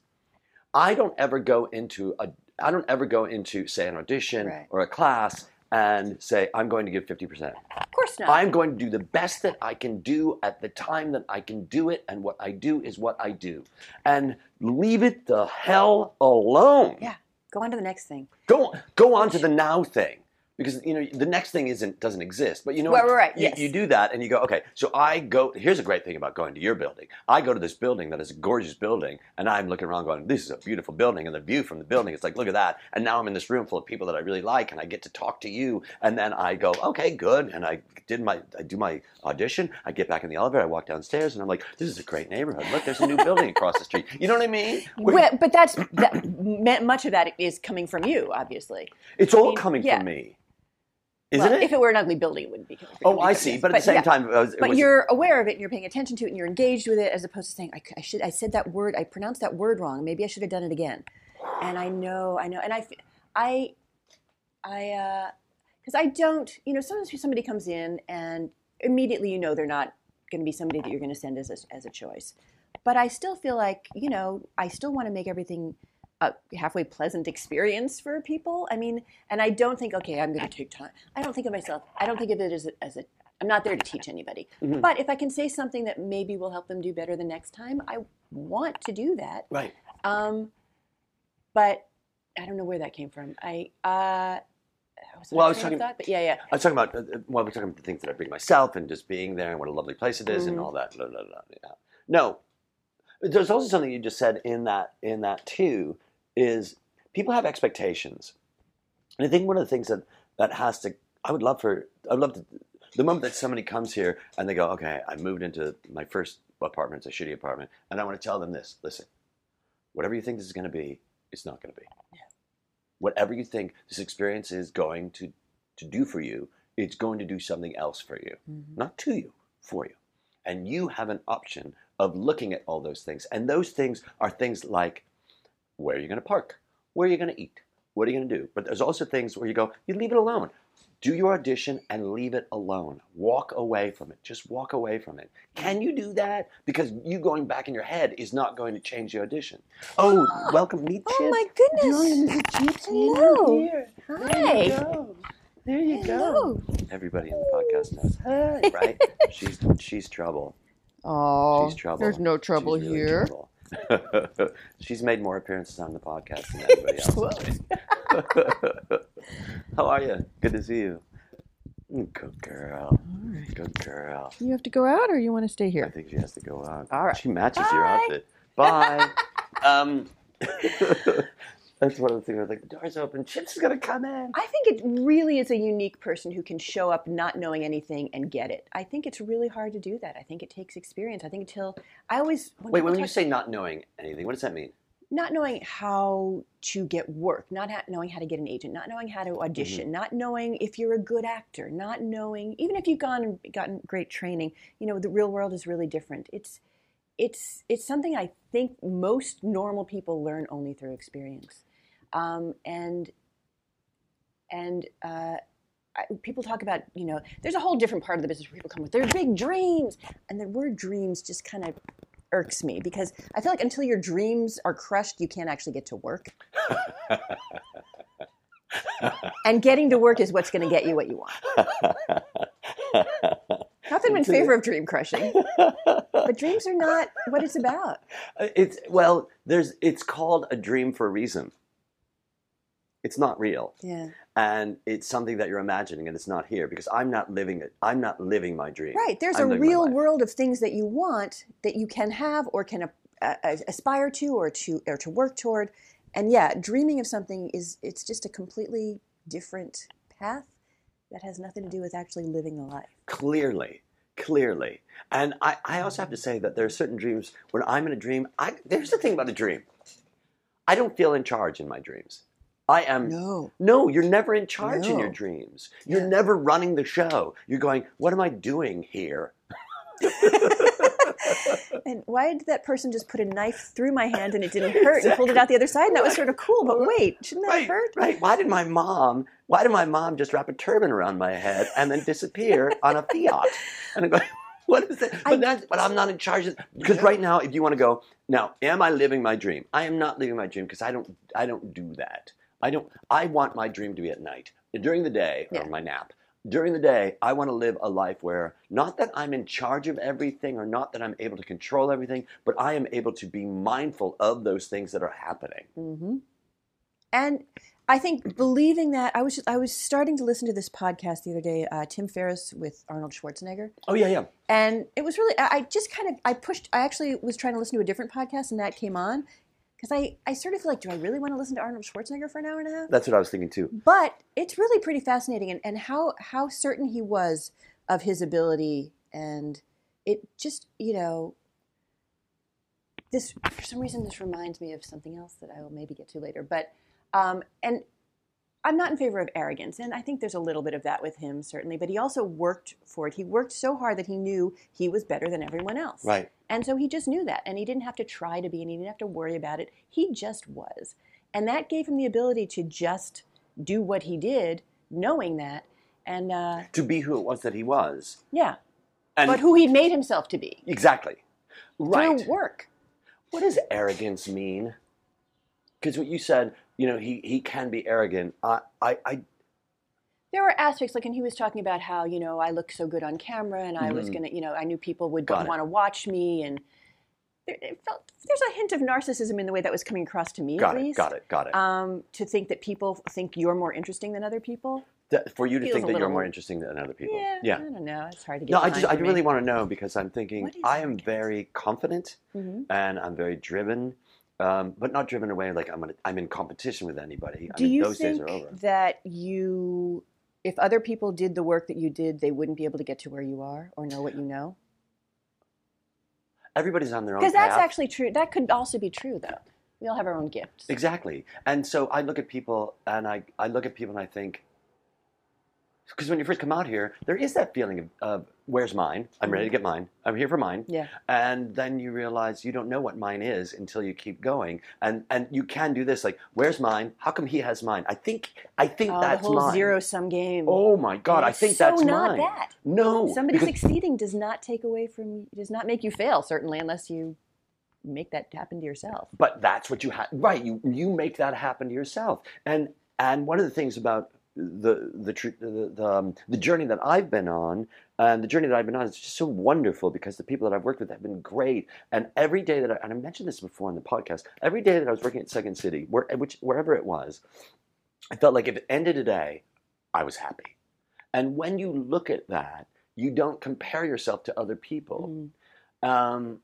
C: I don't ever go into a I don't ever go into say an audition
B: Right.
C: or a class and say I'm going to give fifty percent.
B: Of course not.
C: I'm going to do the best that I can do at the time that I can do it, and what I do is what I do. And leave it the hell alone.
B: Yeah. Go on to the next thing.
C: Go go on to the now thing. Because you know the next thing isn't doesn't exist, but you know
B: Right, right, right,
C: You,
B: yes.
C: you do that and you go okay. So I go. Here's a great thing about going to your building. I go to this building that is a gorgeous building, and I'm looking around going, "This is a beautiful building," and the view from the building, it's like, look at that. And now I'm in this room full of people that I really like, and I get to talk to you. And then I go, okay, good. And I did my I do my audition. I get back in the elevator. I walk downstairs, and I'm like, this is a great neighborhood. Look, there's a new building across the street. You know what I mean?
B: Well, but that's that, much of that is coming from you, obviously.
C: it's all
B: mean,
C: coming
B: yeah.
C: from me, isn't
B: Well,
C: it?
B: If it were an ugly building, it wouldn't be from
C: oh, I see. But at the same
B: yeah.
C: time, it was, it
B: but
C: was-
B: you're aware of it and you're paying attention to it and you're engaged with it as opposed to saying "I should I said that word I pronounced that word wrong maybe I should have done it again and I know I know and I I I uh, because I don't you know sometimes somebody comes in and immediately you know they're not going to be somebody that you're going to send as a, as a choice but I still feel like you know I still want to make everything a halfway pleasant experience for people. I mean, and I don't think, okay, I'm going to take time. I don't think of myself. I don't think of it as a, as a. I'm not there to teach anybody.
C: Mhm.
B: But if I can say something that maybe will help them do better the next time, I want to do that.
C: right.
B: Um, but I don't know where that came from. I uh, was
C: Well, I was talking-
B: thought? but yeah, yeah.
C: I was talking about uh, uh, well, we're talking about the things that I bring myself and just being there and what a lovely place it is and
B: Mhm.
C: all that. Blah, blah, blah, yeah. No, there's also something you just said in that in that too is people have expectations, and I think one of the things that that has to I would love for I'd love to the moment that somebody comes here and they go okay I moved into my first apartment it's a shitty apartment and I want to tell them this listen whatever you think this is going to be it's not going to be Yeah. whatever you think this experience is going to to do for you, it's going to do something else for you,
B: Mhm.
C: not to you, for you. And you have an option of looking at all those things. And those things are things like where are you going to park? Where are you going to eat? What are you going to do? But there's also things where you go, you leave it alone. Do your audition and leave it alone. Walk away from it. Just walk away from it. Can you do that? Because you going back in your head is not going to change the audition. Oh, welcome, meet
B: Oh my goodness!
C: Julian, Mrs. Chips,
B: Hello.
C: here. There
B: Hi.
C: you go. There you go. Everybody on the podcast knows. Hi, right? she's she's trouble.
B: Oh,
C: She's trouble.
B: there's no trouble
C: She's really
B: here.
C: trouble. she's made more appearances on the podcast than anybody else. How are you? Good to see you. Mm, Good girl. Good girl.
B: You have to go out, or you want to stay here?
C: I think she has to go out.
B: All right.
C: She matches your outfit. Bye. um, that's one of the things. I was like, the door's open. Chips is gonna come in.
B: I think it really is a unique person who can show up not knowing anything and get it. I think it's really hard to do that. I think it takes experience. I think until I always when
C: Wait, when you say not knowing anything, what does that mean?
B: not knowing how to get work, not ha- knowing how to get an agent, not knowing how to audition,
C: Mm-hmm.
B: not knowing if you're a good actor, not knowing even if you've gone and gotten great training. You know, the real world is really different. It's it's it's something I think most normal people learn only through experience, um, and and. Uh, I, people talk about, you know, there's a whole different part of the business where people come with their big dreams, and the word dreams just kind of irks me because I feel like until your dreams are crushed, you can't actually get to work. and getting to work is what's going to get you what you want. Not that I'm in favor of dream crushing, but dreams are not what it's about.
C: it's well, there's it's called a dream for a reason. It's not real.
B: Yeah.
C: and it's something that you're imagining and it's not here because I'm not living it. I'm not living my dream.
B: Right. There's
C: I'm
B: a real world of things that you want that you can have or can uh, aspire to or to or to work toward. And yeah, dreaming of something is it's just a completely different path that has nothing to do with actually living the life.
C: Clearly, clearly. And I, I also have to say that there are certain dreams when I'm in a dream. I, there's the thing about a dream. I don't feel in charge in my dreams. I am
B: No.
C: No, you're never in charge in your dreams. You're
B: Yeah.
C: never running the show. You're going, what am I doing here?
B: And why did that person just put a knife through my hand and it didn't hurt and pulled it out the other side? And that was sort of cool. But wait, shouldn't that
C: Right,
B: hurt?
C: right. Why did my mom? Why did my mom just wrap a turban around my head and then disappear on a Fiat? And I'm going, what is that? But
B: I-
C: but I'm not in charge of because right now, if you want to go now, am I living my dream? I am not living my dream because I don't. I don't do that. I don't. I want my dream to be at night during the day or my nap. During the day, I want to live a life where not that I'm in charge of everything or not that I'm able to control everything, but I am able to be mindful of those things that are happening.
B: hmm And I think believing that I was just, I was starting to listen to this podcast the other day, uh, Tim Ferriss with Arnold Schwarzenegger,
C: Oh yeah, yeah.
B: and it was really I I just kind of I pushed. I actually was trying to listen to a different podcast, and that came on because I I sort of feel like, do I really want to listen to Arnold Schwarzenegger for an hour and a half?
C: That's what I was thinking too.
B: But it's really pretty fascinating, and, and how how certain he was of his ability, and it just you know. This for some reason this reminds me of something else that I will maybe get to later, but um, and I'm not in favor of arrogance, and I think there's a little bit of that with him certainly. But he also worked for it. He worked so hard that he knew he was better than everyone else,
C: Right.
B: and so he just knew that, and he didn't have to try to be, and he didn't have to worry about it. He just was, and that gave him the ability to just do what he did, knowing that, and uh,
C: To be who it was that he was.
B: yeah,
C: And
B: but who he made himself to be
C: exactly. Right.
B: through work.
C: What does arrogance mean? Because what you said, you know, he, he can be arrogant. I, I, I
B: there were aspects like and he was talking about how you know i look so good on camera and i was
C: Mhm.
B: gonna you know i knew people would want to watch me and there, felt, there's a hint of narcissism in the way that was coming across to me
C: got
B: at
C: it,
B: least
C: got it, got it.
B: um, to think that people think you're more interesting than other people
C: That- for you to think that you're more interesting than other people.
B: yeah,
C: Yeah.
B: i don't know it's hard to get
C: No, I just I
B: me.
C: really want to know because I'm thinking I am very confident
B: Mhm.
C: and I'm very driven, um, but not driven away like I'm gonna, I'm in competition with anybody. I
B: do
C: mean,
B: you
C: those days
B: think
C: are over.
B: that you if other people did the work that you did they wouldn't be able to get to where you are or know what you know
C: Everybody's on their own
B: because that's
C: path.
B: actually true that could also be true though we all have our own gifts
C: Exactly. And so I look at people and I, I look at people and I think, because when you first come out here, there is that feeling of, of where's mine? I'm ready to mm-hmm. get mine. I'm here for mine.
B: yeah
C: And then you realize you don't know what mine is until you keep going. And and you can do this like, where's mine? How come he has mine? I think I think
B: oh,
C: that's
B: the whole
C: mine.
B: zero sum game
C: Oh my God! I think
B: so
C: that's
B: not
C: mine.
B: that.
C: No,
B: Somebody
C: because-
B: succeeding does not take away from, does not make you fail, certainly, unless you make that happen to yourself.
C: but that's what you have right you you make that happen to yourself and and one of the things about the the the the, um, the journey that I've been on and the journey that I've been on is just so wonderful because the people that I've worked with have been great. And every day that I, and I mentioned this before in the podcast every day that I was working at Second City where which wherever it was I felt like if it ended today I was happy. And when you look at that you don't compare yourself to other people.
B: Mm.
C: um,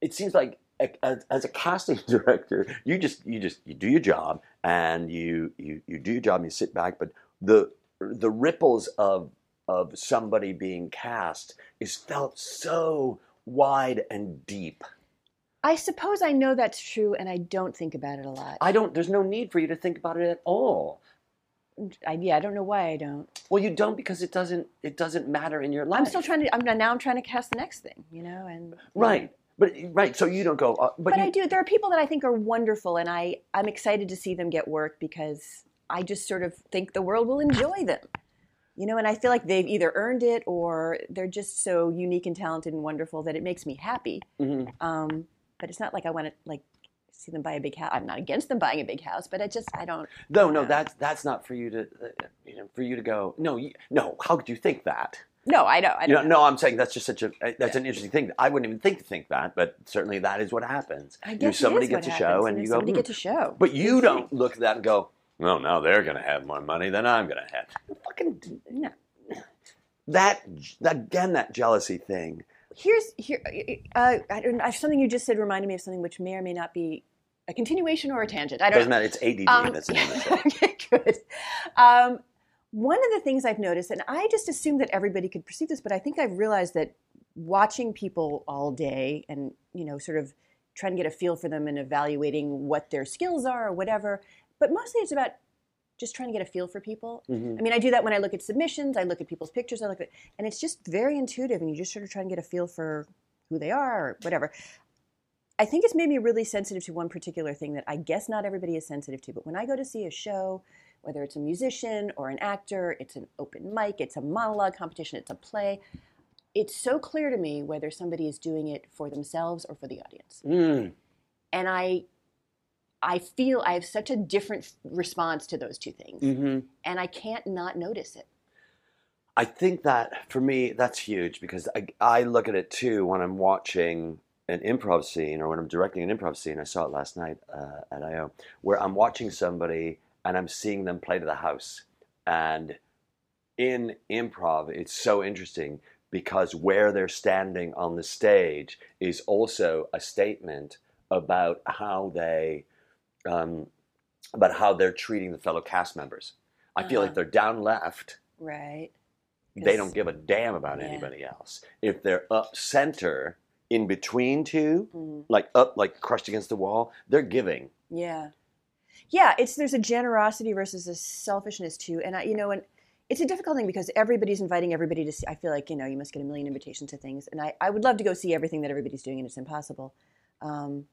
C: it seems like as, as a casting director, you just you just you do your job and you you you do your job and you sit back. But the the ripples of of somebody being cast is felt so wide and deep.
B: I suppose I know that's true, and I don't think about it a lot.
C: I don't. There's no need for you to think about it at all.
B: I, yeah, I don't know why I don't.
C: Well, you don't because it doesn't it doesn't matter in your life.
B: I'm still trying to. I'm now. I'm trying to cast the next thing, you know, and
C: right. But right, so you don't go. Uh, but
B: But,
C: you,
B: I do. There are people that I think are wonderful, and I I'm excited to see them get work because I just sort of think the world will enjoy them. You know, and I feel like they've either earned it or they're just so unique and talented and wonderful that it makes me happy.
C: Mhm.
B: Um, but it's not like I want to like see them buy a big house. I'm not against them buying a big house, but I just I don't.
C: No, no,
B: Yeah.
C: that's that's not for you to, uh, you know, for you to go. No, you, no. How could you think that?
B: No, I know. I
C: You know,
B: don't
C: no, I'm saying that's just such a that's an interesting thing. I wouldn't even think to think that, but certainly that is what happens.
B: I
C: you
B: guess it
C: somebody gets a
B: happens,
C: show, and
B: if
C: you go,
B: somebody
C: "Hmm."
B: gets a show.
C: but you don't look at that and go, well, now they're going to have more money than I'm going to have. Fucking
B: No.
C: that again, that jealousy thing.
B: Here's here. Uh, I don't, uh, something you just said reminded me of something which may or may not be a continuation or a tangent. I don't
C: Doesn't
B: know.
C: matter. It's ADD.
B: Um,
C: that's the name
B: okay, good. Um, one of the things I've noticed, and I just assumed that everybody could perceive this, but I think I've realized that watching people all day and you know, sort of trying to get a feel for them and evaluating what their skills are or whatever, but mostly it's about just trying to get a feel for people.
C: Mhm.
B: I mean, I do that when I look at submissions, I look at people's pictures, I look at, and it's just very intuitive, and you just sort of try and get a feel for who they are or whatever. I think it's made me really sensitive to one particular thing that I guess not everybody is sensitive to. But when I go to see a show, whether it's a musician or an actor, it's an open mic, it's a monologue competition, it's a play, it's so clear to me whether somebody is doing it for themselves or for the audience.
C: Mm.
B: And I I feel I have such a different response to those two things.
C: hmm
B: And I can't not notice it.
C: I think that for me, that's huge because I, I look at it too when I'm watching an improv scene or when I'm directing an improv scene. I saw it last night uh, at IO, where I'm watching somebody and I'm seeing them play to the house. And in improv, it's so interesting because where they're standing on the stage is also a statement about how they um, about how they're treating the fellow cast members. I feel like
B: Uh-huh.
C: they're down left
B: Right.
C: They don't give a damn about
B: Yeah.
C: anybody else. If they're up center in between two,
B: Mm.
C: like up, like crushed against the wall, they're giving.
B: Yeah, yeah. It's there's a generosity versus a selfishness too, and I, you know, and it's a difficult thing because everybody's inviting everybody to see. I feel like you know you must get a million invitations to things, and I, I would love to go see everything that everybody's doing, and it's impossible. Um,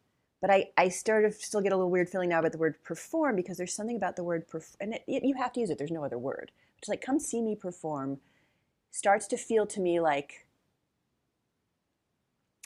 B: but I, I sort of still get a little weird feeling now about the word perform because there's something about the word perform and it, it, you have to use it. There's no other word. It's like come see me perform starts to feel to me like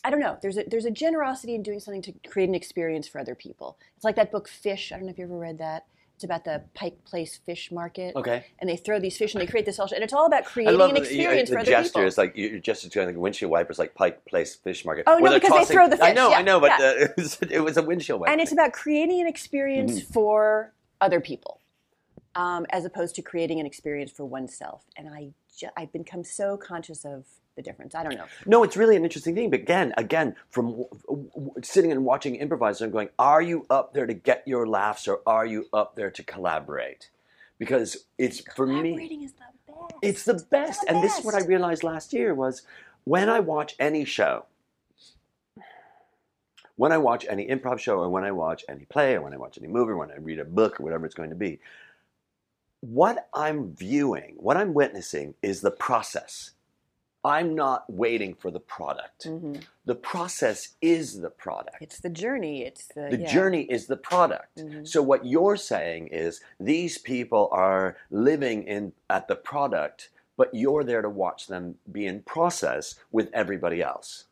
B: I don't know. There's a there's a generosity in doing something to create an experience for other people. It's like that book Fish. I don't know if you ever read that. It's about the Pike Place fish market,
C: Okay.
B: and they throw these fish and they create this all, and it's all about creating an
C: the,
B: experience
C: the
B: for other
C: gesture.
B: people.
C: It's like your gesture is going like windshield wipers, like Pike Place Fish Market.
B: Oh, no, because they throw the fish.
C: I know,
B: yeah,
C: I know, but
B: yeah.
C: uh, it, was, it was a windshield wiper.
B: and it's about creating an experience
C: Mm-hmm.
B: for other people, um, as opposed to creating an experience for oneself. And I ju- I've become so conscious of the difference. I don't know.
C: No, it's really an interesting thing. But again, again, from sitting and watching improvisers and going, are you up there to get your laughs or are you up there to collaborate? Because it's for me,
B: Collaborating is the best.
C: it's the best.
B: the
C: and this is what I realized last year was when I watch any show, when I watch any improv show or when I watch any play or when I watch any movie or when I read a book or whatever it's going to be, what I'm viewing, what I'm witnessing is the process. I'm not waiting for the product.
B: Mhm.
C: The process is the product.
B: It's the journey. It's the
C: The
B: yeah.
C: journey is the product.
B: Mhm.
C: So what you're saying is these people are living in at the product, but you're there to watch them be in process with everybody else.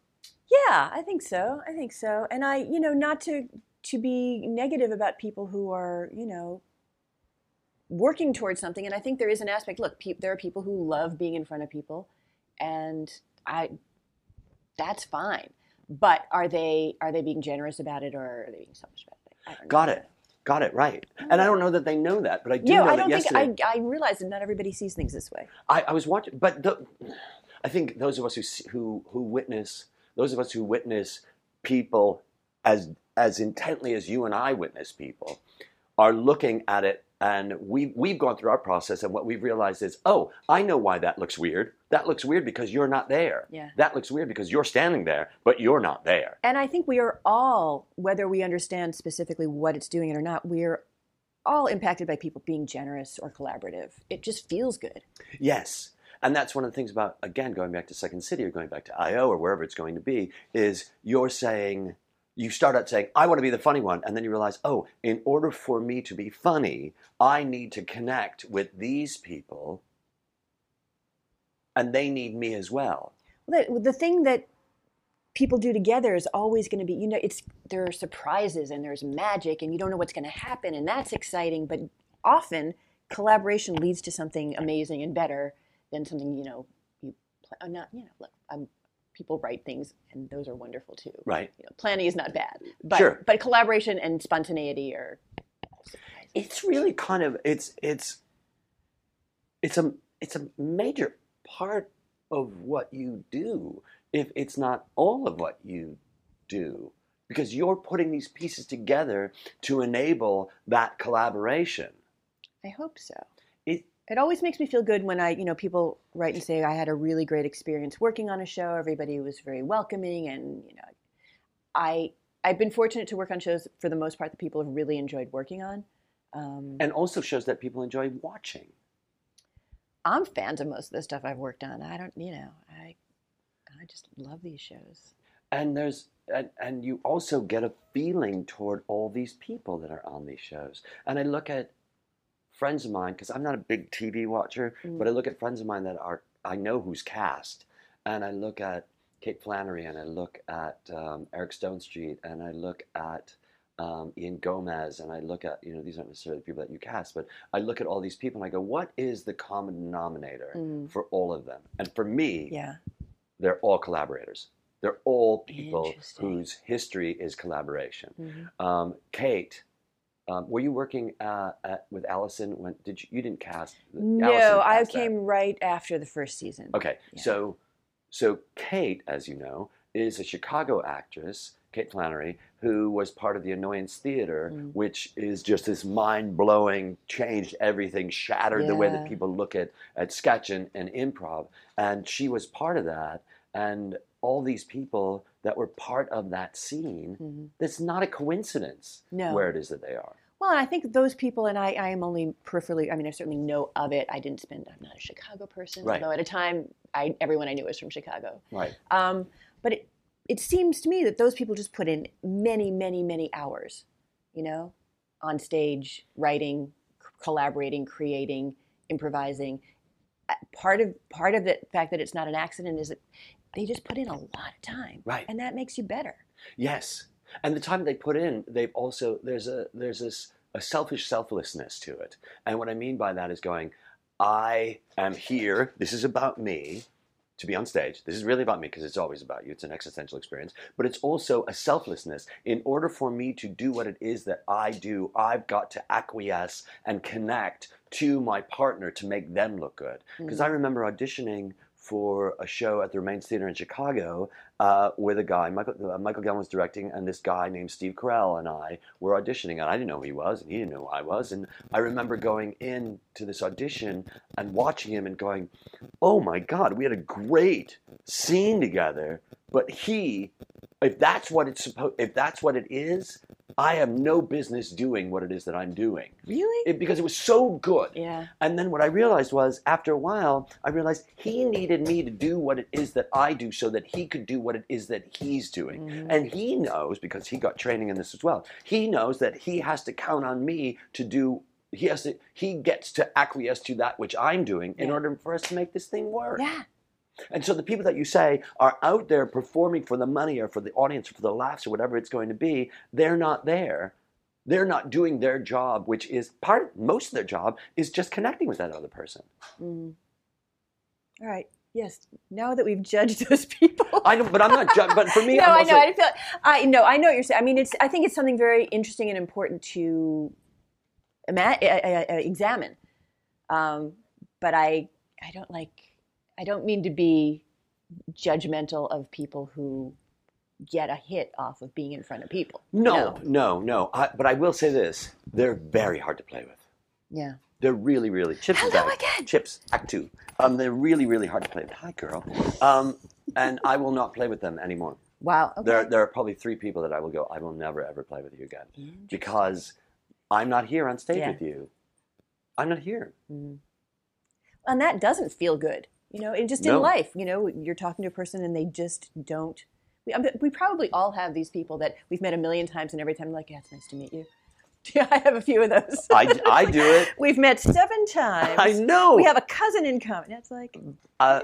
B: Yeah, I think so. I think so. And I, you know, not to to be negative about people who are, you know, working towards something. And I think there is an aspect. Look, pe- there are people who love being in front of people, and I, that's fine. But are they are they being generous about it, or are they being selfish about it? I don't know.
C: Got it. Got it right. And I don't know that they know that, but I do
B: Yeah,
C: know
B: I
C: that
B: don't think
C: yesterday.
B: I, I realize that not everybody sees things this way.
C: I, I was watching, but the, I think those of us who who who witness those of us who witness people as as intently as you and I witness people are looking at it, and we we've gone through our process, and what we've realized is, oh, I know why that looks weird. That looks weird because you're not there.
B: Yeah.
C: That looks weird because you're standing there, but you're not there.
B: And I think we are all, whether we understand specifically what it's doing or not, we are all impacted by people being generous or collaborative. It just feels good.
C: Yes. And that's one of the things about, again, going back to Second City or going back to IO or wherever it's going to be, is you're saying, you start out saying, I want to be the funny one. And then you realize, oh, in order for me to be funny, I need to connect with these people and they need me as well.
B: The, the thing that people do together is always going to be, you know, it's there are surprises and there's magic and you don't know what's going to happen and that's exciting. But often collaboration leads to something amazing and better than something you know you pl- uh, not you know look I'm, people write things and those are wonderful too
C: Right.
B: you know, planning is not bad but
C: Sure.
B: but collaboration and spontaneity are
C: It's really kind of it's it's it's a it's a major part of what you do if it's not all of what you do because you're putting these pieces together to enable that collaboration.
B: i hope so
C: It
B: always makes me feel good when i you know people write and say i had a really great experience working on a show. Everybody was very welcoming and you know i i've been fortunate to work on shows for the most part that people have really enjoyed working on um,
C: and also shows that people enjoy watching.
B: i'm fans of most of the stuff i've worked on. I don't you know i i just love these shows.
C: And there's and, and you also get a feeling toward all these people that are on these shows. And i look at friends of mine because i'm not a big tv watcher
B: Mm.
C: but i look at friends of mine that are i know who's cast and i look at kate flannery and i look at um, eric stonestreet and i look at um, Ian Gomez, and I look at, you know, these aren't necessarily the people that you cast, but I look at all these people and I go, what is the common denominator
B: Mm.
C: for all of them? And for me,
B: yeah
C: they're all collaborators. They're all people whose history is collaboration.
B: Mhm.
C: Um, Kate, um, were you working uh, at, with Allison when did you? You didn't cast.
B: No,
C: Allison
B: I
C: cast that.
B: came right after the first season.
C: Okay,
B: Yeah.
C: so so Kate, as you know, is a Chicago actress, Kate Flannery, who was part of the Annoyance Theater,
B: Mm.
C: which is just this mind blowing, changed everything, shattered the way that people look at at sketch and, and improv, and she was part of that, and all these people that were part of that scene.
B: Mhm.
C: That's not a coincidence
B: No.
C: where it is that they are.
B: Well, and I think those people, and I, I am only peripherally, I mean, I certainly know of it. I didn't spend, I'm not a Chicago person,
C: Right.
B: although at a time, I, everyone I knew was from Chicago.
C: Right.
B: Um, but it, it seems to me that those people just put in many, many, many hours, you know, on stage, writing, c- collaborating, creating, improvising. Uh, Part of part of the fact that it's not an accident is that they just put in a lot of time,
C: Right.
B: and that makes you better.
C: Yes, and the time they put in, they've also there's a there's this a selfish selflessness to it, and what I mean by that is going, I am here. This is about me. To be on stage, this is really about me because it's always about you. It's an existential experience, but it's also a selflessness. In order for me to do what it is that I do, I've got to acquiesce and connect to my partner to make them look good. Because I mm. remember auditioning for a show at the Remains Theater in Chicago uh, with a guy, Michael, uh, Michael Gellman was directing, and this guy named Steve Carell and I were auditioning, and I didn't know who he was, and he didn't know who I was. And I remember going in to this audition and watching him and going, oh my God, we had a great scene together, but he, if that's what it's supposed, if that's what it is, I have no business doing what it is that I'm doing.
B: Really?
C: It, because it was so good.
B: yeah.
C: And then what I realized was, after a while, I realized he needed me to do what it is that I do so that he could do what it is that he's doing.
B: Mhm.
C: And he knows, because he got training in this as well, he knows that he has to count on me to do. He has to. He gets to acquiesce to that which I'm doing in order for us to make this thing work.
B: Yeah.
C: And so the people that you say are out there performing for the money or for the audience or for the laughs or whatever it's going to be, they're not there. They're not doing their job, which is part, most of their job is just connecting with that other person.
B: Mm. All right. Yes. Now that we've judged those people.
C: I don't, but I'm not, ju- but for me,
B: no,
C: I'm
B: I know. I feel. I know. I know what you're saying. I mean, it's. I think it's something very interesting and important to ima- uh, uh, examine. Um, but I, I don't like. I don't mean to be judgmental of people who get a hit off of being in front of people.
C: no, no, no. I, but I will say this: they're very hard to play with.
B: Yeah.
C: They're really, really chips.
B: Hello
C: act-
B: again.
C: Chips Act Two. Um, they're really, really hard to play with. Hi, girl. Um, and I will not play with them anymore.
B: Wow. Okay.
C: There, there are probably three people that I will go. I will never ever play with you again because I'm not here on stage
B: Yeah.
C: with you. I'm not here.
B: Mhm. And that doesn't feel good. You know, and just
C: No.
B: in life, you know, you're talking to a person and they just don't. We, we probably all have these people that we've met a million times, and every time, like, yeah, it's nice to meet you. Yeah, I have a few of those.
C: I, I do it.
B: We've met seven times.
C: I know.
B: We have a cousin in common. It's like,
C: Uh?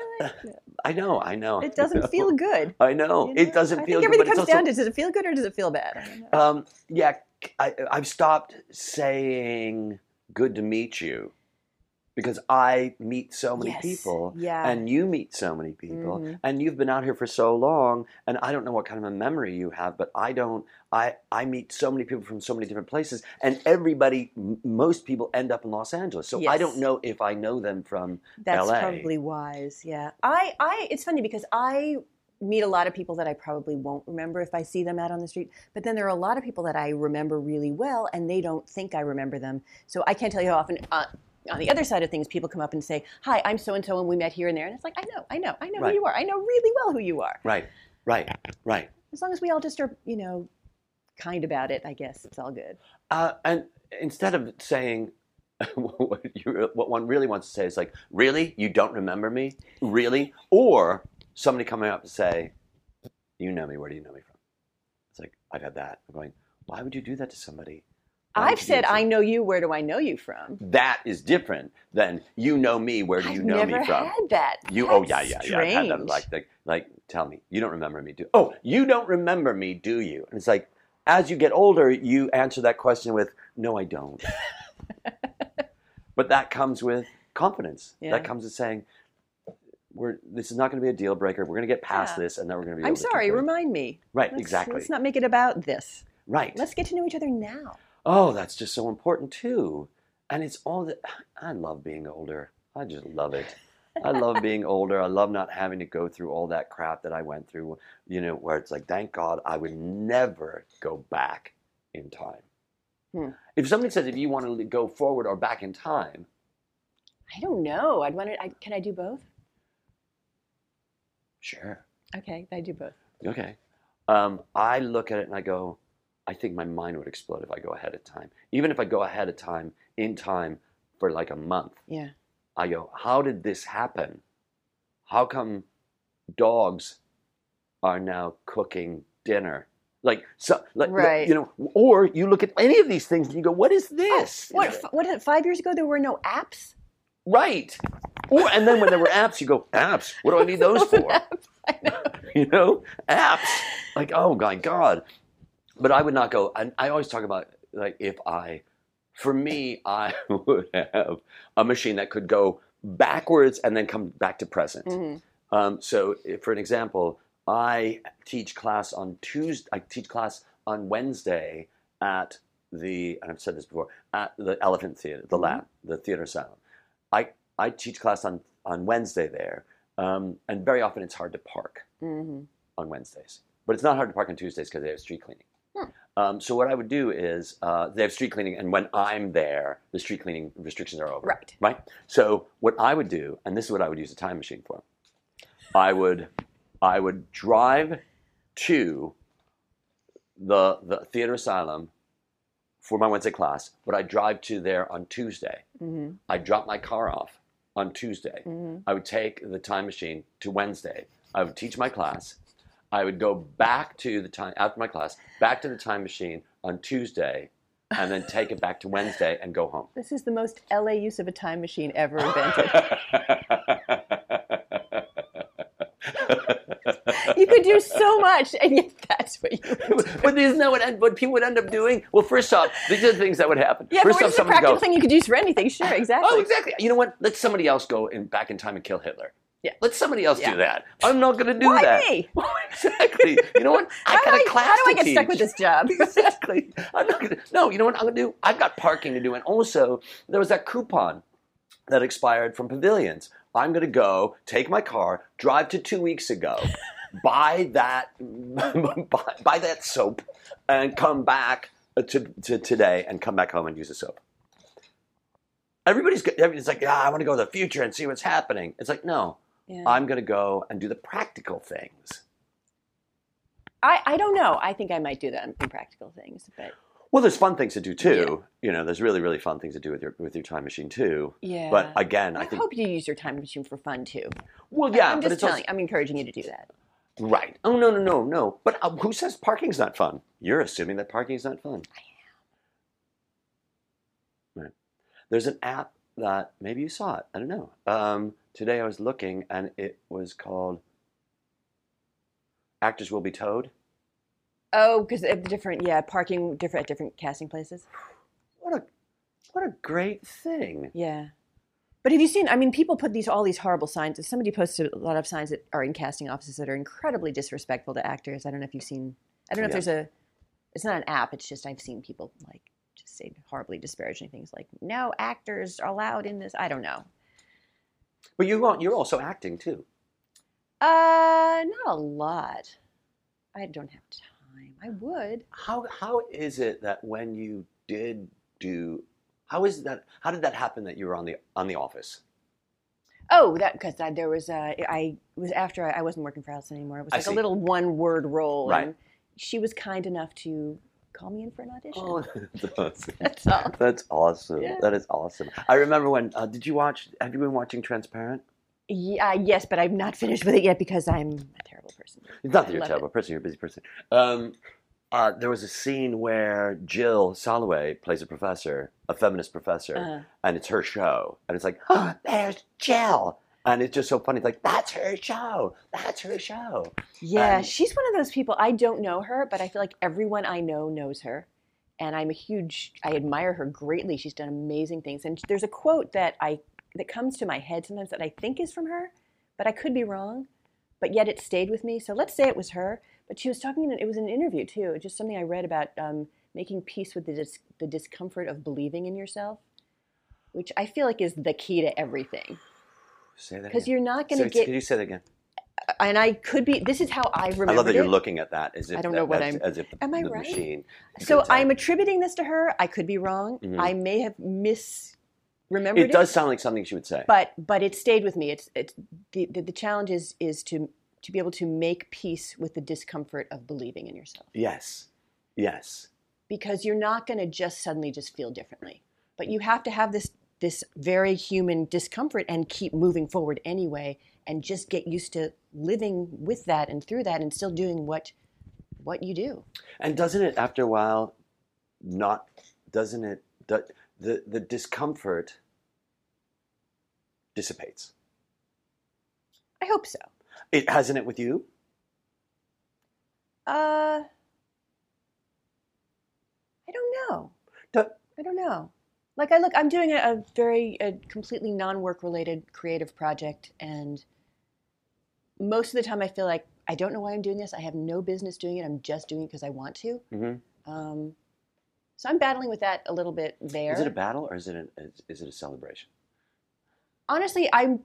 C: I know. I know.
B: it doesn't feel good.
C: I know.
B: you
C: It doesn't
B: I
C: feel
B: think
C: good.
B: everything comes
C: also,
B: down to does it feel good or does it feel bad? Know.
C: um, yeah. I, I've stopped saying "good to meet you." Because I meet so many
B: Yes.
C: people
B: Yeah.
C: and you meet so many people
B: Mhm.
C: and you've been out here for so long and I don't know what kind of a memory you have but I don't I I meet so many people from so many different places and everybody m- most people end up in Los Angeles so I don't know if I know them from
B: That's
C: LA.
B: probably wise. Yeah. I, I, it's funny because I meet a lot of people that I probably won't remember if I see them out on the street. But then there are a lot of people that I remember really well and they don't think I remember them. So I can't tell you how often, uh, on the other side of things, people come up and say, Hi, I'm so and so, and we met here and there. And it's like, I know, I know, I know
C: Right.
B: who you are. I know really well who you are.
C: right right right
B: As long as we all just are, you know, kind about it, I guess it's all good.
C: Uh, and instead of saying what, you, what one really wants to say is like, really, you don't remember me, really, or somebody coming up to say, you know me, where do you know me from? It's like I've had that. I'm going, why would you do that to somebody?
B: I've said, I know you. Where do I know you from?
C: That is different than you know me. Where do you
B: I've
C: know me from?
B: had that.
C: You oh yeah
B: That's
C: yeah yeah I've had that like like like tell me you don't remember me do oh you don't remember me do you and it's like as you get older you answer that question with no I don't but that comes with confidence
B: Yeah.
C: that comes with saying we're this is not going to be a deal breaker we're going to get past
B: Yeah.
C: this and then we're going to be
B: I'm
C: able to
B: sorry, remind me.
C: right
B: Let's-
C: exactly
B: Let's not make it about this.
C: right
B: Let's get to know each other now.
C: Oh that's just so important too and it's all that I love being older I just love it I love being older. I love not having to go through all that crap that I went through, you know, where it's like, thank God I would never go back in time.
B: Hmm.
C: If somebody says if you want to go forward or back in time,
B: I don't know. I'd want to. I, can I do both?
C: sure.
B: Okay, I do both.
C: Okay. Um, I look at it and I go, I think my mind would explode if I go ahead of time. Even if I go ahead of time in time for like a month,
B: Yeah.
C: I go, how did this happen? How come dogs are now cooking dinner? Like, so, like,
B: Right.
C: you know, or you look at any of these things and you go, what is oh, this?
B: What? f- What? is it, Five years ago, there were no apps.
C: Right. Or, and then when there were apps, you go, apps? What do I need those for?
B: I know.
C: you know, apps. Like, oh my God. But I would not go, and I always talk about, like, if I, for me, I would have a machine that could go backwards and then come back to present.
B: Mhm.
C: Um, so, if, for an example, I teach class on Tuesday. I teach class on Wednesday at the, and I've said this before, at the Elephant Theater, the
B: Mhm.
C: lab, the theater asylum. I I teach class on on Wednesday there, um, and very often it's hard to park
B: Mhm.
C: on Wednesdays, but it's not hard to park on Tuesdays because they have street cleaning.
B: Hmm.
C: Um, so what I would do is uh, they have street cleaning, and when I'm there, the street cleaning restrictions are over.
B: Right.
C: Right. So what I would do, and this is what I would use a time machine for, I would I would drive to the the theater asylum for my Wednesday class, but I drive to there on Tuesday.
B: Mhm.
C: I drop my car off on Tuesday.
B: Mhm.
C: I would take the time machine to Wednesday. I would teach my class. I would go back to the time after my class, back to the time machine on Tuesday, and then take it back to Wednesday and go home.
B: This is the most LA use of a time machine ever invented. you could do so much, and yet that's what you. Would do.
C: but isn't that what, what people would end up doing? Well, first off, these are the things that would happen.
B: Yeah, but
C: first
B: what
C: off,
B: a practical
C: go,
B: thing you could use for anything? Sure, exactly.
C: Oh, exactly. You know what? Let somebody else go in, back in time and kill Hitler.
B: Yeah.
C: Let somebody else
B: Yeah.
C: do that. I'm not going to do
B: Why
C: that.
B: me?
C: exactly. You know what? I got a class
B: how do I
C: to
B: get stuck
C: teach.
B: with this job?
C: exactly. I'm not gonna, no, you know what I'm going to do? I've got parking to do. And also, there was that coupon that expired from Pavilions. I'm going to go, take my car, drive to two weeks ago, buy that, buy, buy that soap, and come back to, to today and come back home and use the soap. Everybody's everybody's like, yeah, I want to go to the future and see what's happening. It's like, no,
B: Yeah.
C: I'm going to go and do the practical things.
B: I, I don't know. I think I might do that in practical things, but
C: Well, there's fun things to do too. You know, there's really, really fun things to do with your with your time machine too.
B: yeah.
C: But again, I
B: I
C: think
B: hope you use your time machine for fun too.
C: well, yeah,
B: I'm
C: but
B: just
C: it's
B: telling.
C: also,
B: I'm encouraging you to do that.
C: right. Oh no, no, no, no. But uh, who says parking's not fun? You're assuming that parking's not fun. I am. Right. There's an app that maybe you saw it. I don't know. Um, today I was looking, and it was called "Actors Will Be Towed."
B: Oh, because different, yeah, parking different at different casting places.
C: What a what a great thing.
B: Yeah. But have you seen? I mean, people put these all these horrible signs. Somebody posted a lot of signs that are in casting offices that are incredibly disrespectful to actors. I don't know if you've seen. I don't know
C: Yeah.
B: if there's a. It's not an app. It's just I've seen people like just say horribly disparaging things like no actors are allowed in this. I don't know.
C: But you want you're also acting too.
B: Uh, not a lot. I don't have time. I would.
C: How how is it that when you did do how is that how did that happen that you were on the on the office?
B: Oh, that because there was uh, I was after I, I wasn't working for Allison anymore. It was like a little one word role,
C: Right.
B: and she was kind enough to call me in for an audition.
C: Oh, that's,
B: That's all.
C: that's awesome.
B: Yeah.
C: That is awesome. I remember when uh, did you watch have you been watching Transparent?
B: Yeah, yes, but I'm not finished with it yet because I'm a terrible person.
C: It's not that you're a terrible person, you're a busy person. Um, uh, there was a scene where Jill Soloway plays a professor, a feminist professor,
B: Uh,
C: and it's her show. And it's like, oh, there's Jill. And it's just so funny. It's like, that's her show. That's her show.
B: yeah,
C: Um,
B: she's one of those people. I don't know her, but I feel like everyone I know knows her, and I'm a huge. I admire her greatly. She's done amazing things, and there's a quote that I that comes to my head sometimes that I think is from her, but I could be wrong. But yet it stayed with me. So let's say it was her. But she was talking. It was an interview too. Just something I read about um, making peace with the dis, the discomfort of believing in yourself, which I feel like is the key to everything.
C: Say that
B: Because you're not going to get.
C: Can you say that again?
B: and I could be. This is how I remember.
C: I love that you're
B: it.
C: looking at that as if
B: I don't know what
C: as,
B: I'm-
C: as if the,
B: Am I
C: the
B: right?
C: machine.
B: So. I'm attributing this to her. I could be wrong.
C: Mhm.
B: I may have misremembered
C: It does sound like something she would say.
B: but but it stayed with me. It's it's the, the the challenge is is to to be able to make peace with the discomfort of believing in yourself
C: yes. Yes.
B: because you're not going to just suddenly just feel differently, but you have to have this this very human discomfort and keep moving forward anyway, and just get used to living with that and through that and still doing what what you do.
C: And doesn't it, after a while, not, doesn't it, the, the, the discomfort dissipates?
B: I hope so.
C: It hasn't it with you?
B: Uh, I don't know.
C: Do-
B: I don't know. Like I look, I'm doing a, a very a completely non-work related creative project, and most of the time I feel like I don't know why I'm doing this. I have no business doing it. I'm just doing it because I want to.
C: Mhm.
B: Um, so I'm battling with that a little bit there.
C: Is it a battle or is it, an, is, is it a celebration?
B: Honestly, I'm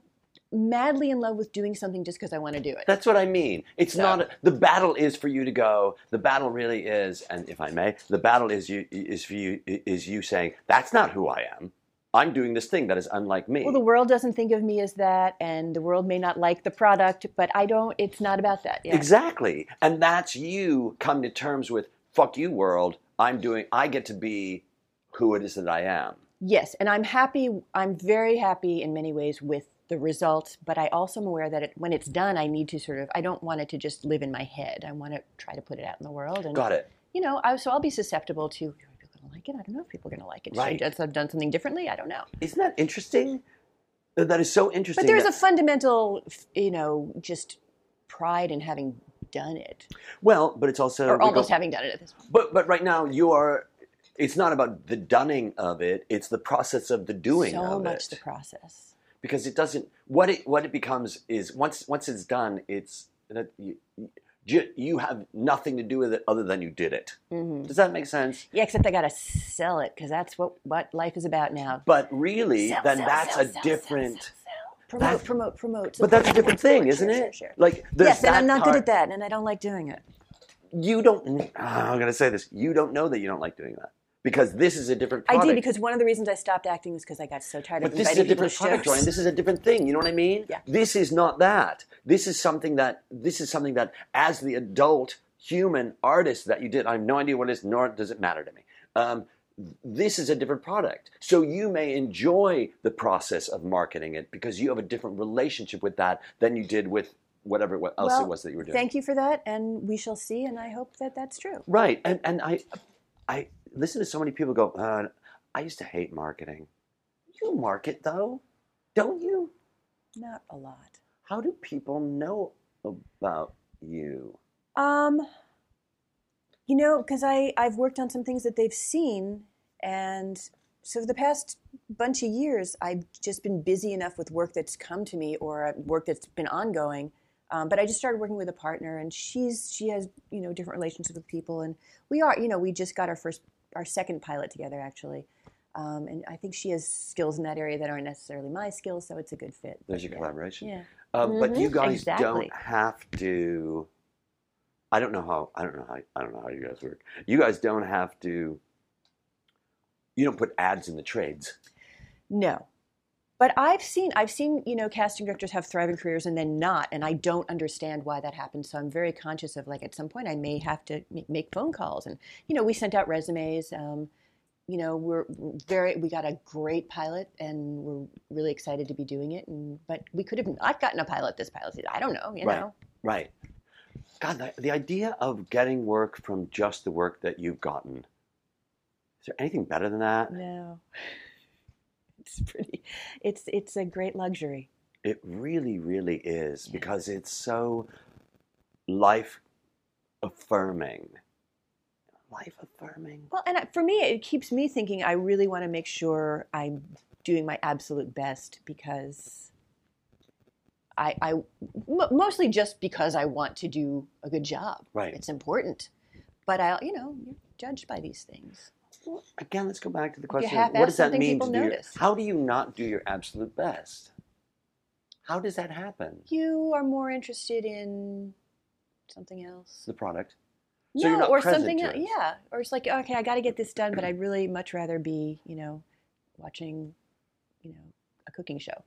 B: madly in love with doing something just because I want to do it.
C: That's what I mean. It's
B: So-
C: not the battle is for you to go. The battle really is, and if I may, the battle is you is for you is you saying that's not who I am. I'm doing this thing that is unlike me.
B: Well, the world doesn't think of me as that, and the world may not like the product, but I don't. It's not about that. Yeah.
C: Exactly, and that's you come to terms with fuck you world. I'm doing. I get to be who it is that I am.
B: Yes, and I'm happy. I'm very happy in many ways with the result, but I also am aware that it, when it's done, I need to sort of. I don't want it to just live in my head. I want to try to put it out in the world, and
C: Got it.
B: you know, I, so I'll be susceptible to. Are people going to like it? I don't know if people are going to like it. Should i've done something differently? I don't know.
C: Isn't that interesting? That is so interesting.
B: But there's
C: that-
B: a fundamental, you know, just pride in having done it,
C: well, but it's also
B: or
C: we go-
B: almost having done it at this point.
C: But but right now you are. It's not about the dunning of it. It's the process of the doing
B: so
C: of
B: much
C: it.
B: the process.
C: Because it doesn't. What it what it becomes is once once it's done, it's that you, you, have nothing to do with it other than you did it.
B: hmm
C: Does that make sense?
B: Yeah, except I got to sell it because that's what what life is about now.
C: But really,
B: Sell,
C: then
B: sell,
C: that's
B: sell,
C: a
B: sell,
C: different.
B: sell, sell, sell. Promote,
C: That-
B: promote, promote.
C: But that's a different thing, isn't it?
B: share, share.
C: Like there's
B: Yes, and
C: that
B: I'm not
C: part-
B: good at that, and I don't like doing it.
C: You don't. ah, I'm gonna say this. You don't know that you don't like doing that because this is a different.
B: I did because one of the reasons I stopped acting was because I got so tired
C: But
B: of
C: this is a different product,
B: shows.
C: This is a different thing. You know what I mean?
B: Yeah.
C: This is not that. This is something that this is something that as the adult human artist that you did, I have no idea what it is, nor does it matter to me. Um, this is a different product. So you may enjoy the process of marketing it because you have a different relationship with that than you did with whatever else
B: Well,
C: it was that you were doing.
B: Thank you for that, and we shall see. And I hope that that's true.
C: Right, and and I, I listen to so many people go. Uh, I used to hate marketing. You market though, don't you?
B: Not a lot.
C: How do people know about you?
B: Um, you know, because I I've worked on some things that they've seen, and so for the past bunch of years, I've just been busy enough with work that's come to me or work that's been ongoing. Um, but I just started working with a partner, and she's she has you know different relationships with people, and we are you know we just got our first our second pilot together actually, um, and I think she has skills in that area that aren't necessarily my skills, so it's a good fit.
C: There's your collaboration.
B: Yeah.
C: Um, But you
B: Mhm,
C: guys
B: exactly.
C: don't have to. I don't know how. I don't know how. I don't know how you guys work. You guys don't have to. You don't put ads in the trades.
B: No. But I've seen I've seen, you know, casting directors have thriving careers and then not, and I don't understand why that happens. So I'm very conscious of like at some point I may have to make phone calls and you know, we sent out resumes um, you know, we're very we got a great pilot and we're really excited to be doing it and but we could have not gotten a pilot this pilot season. I don't know, you
C: Right.
B: know.
C: Right. God, the, the idea of getting work from just the work that you've gotten. Is there anything better than that?
B: No. It's pretty it's it's a great luxury.
C: It really, really is
B: Yeah.
C: because it's so life affirming. Life affirming.
B: Well, and for me, it keeps me thinking. I really want to make sure I'm doing my absolute best because I, I m- mostly just because I want to do a good job.
C: Right.
B: It's important, but I, you know, you're judged by these things.
C: Well, again, let's go back to the question: What does that mean to do? how do you not do your absolute best? How does that happen?
B: You are more interested in something else.
C: The product. So you're
B: no,
C: not
B: or something. else. Yeah, or it's like okay, I got to get this done, but I'd really much rather be, you know, watching, you know, a cooking show.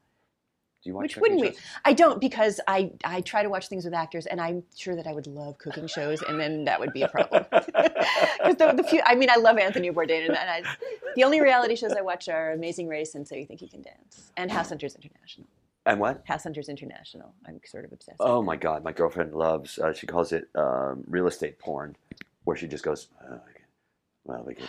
C: Do you
B: Which wouldn't we? I don't because I I try to watch things with actors, and I'm sure that I would love cooking shows, and then that would be a problem. Because the, the few, I mean, I love Anthony Bourdain, and I, the only reality shows I watch are Amazing Race and So You Think You Can Dance, and House Hunters International.
C: and what?
B: House Hunters International. I'm sort of obsessed.
C: Oh my God, my girlfriend loves. Uh, she calls it um, real estate porn, where she just goes, oh, we "Well, we can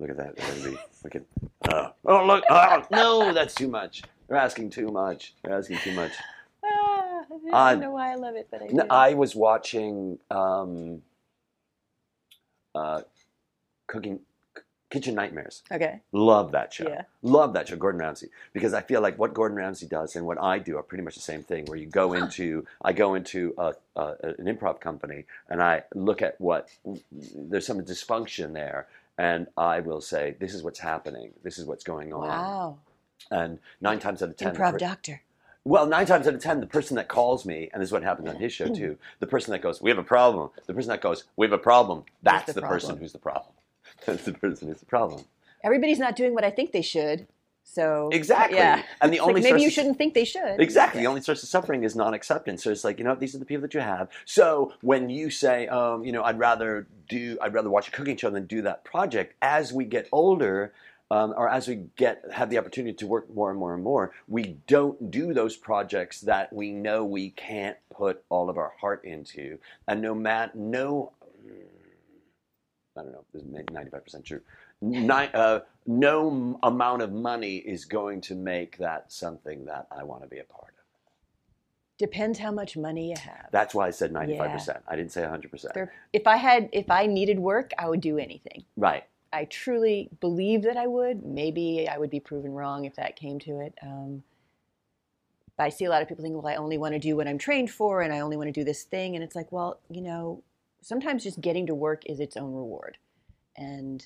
C: look at that. Be, we can. Uh, oh look! Oh, no, that's too much. They're asking too much. You're asking too much."
B: Ah, I
C: Uh,
B: don't know why I love it, but I do.
C: I was watching um, uh, Cooking Kitchen Nightmares.
B: okay.
C: Love that show.
B: Yeah.
C: Love that show, Gordon Ramsay, because I feel like what Gordon Ramsay does and what I do are pretty much the same thing. Where you go into, I go into a, a, an improv company and I look at what there's some dysfunction there, and I will say, this is what's happening, this is what's going on,
B: Wow.
C: And nine times out of ten,
B: Improv
C: per-
B: doctor.
C: well, nine times out of ten, the person that calls me, and this is what happened on his show too, the person that goes, "We have a problem," the person that goes, "We have a problem," that's
B: the
C: the, person who's the problem. That's the person who's the problem.
B: Everybody's not doing what I think they should. So
C: Exactly.
B: Yeah.
C: And the
B: It's
C: only
B: like maybe you shouldn't think they should.
C: Exactly. The only source of suffering is non-acceptance. So it's like you know these are the people that you have. So when you say, um, you know, I'd rather do, I'd rather watch a cooking show than do that project. As we get older, um, or as we get have the opportunity to work more and more and more, we don't do those projects that we know we can't put all of our heart into. And no matter no, I don't know. This is ninety-five percent true. Uh, no amount of money is going to make that something that I want to be a part of.
B: Depends how much money you have.
C: That's why I said 95%. I didn't say 100%.
B: There- if I had, if I needed work, I would do anything.
C: Right.
B: I truly believe that I would. Maybe I would be proven wrong if that came to it. Um, but I see a lot of people think, well, I only want to do what I'm trained for, and I only want to do this thing. And it's like, well, you know, sometimes just getting to work is its own reward. And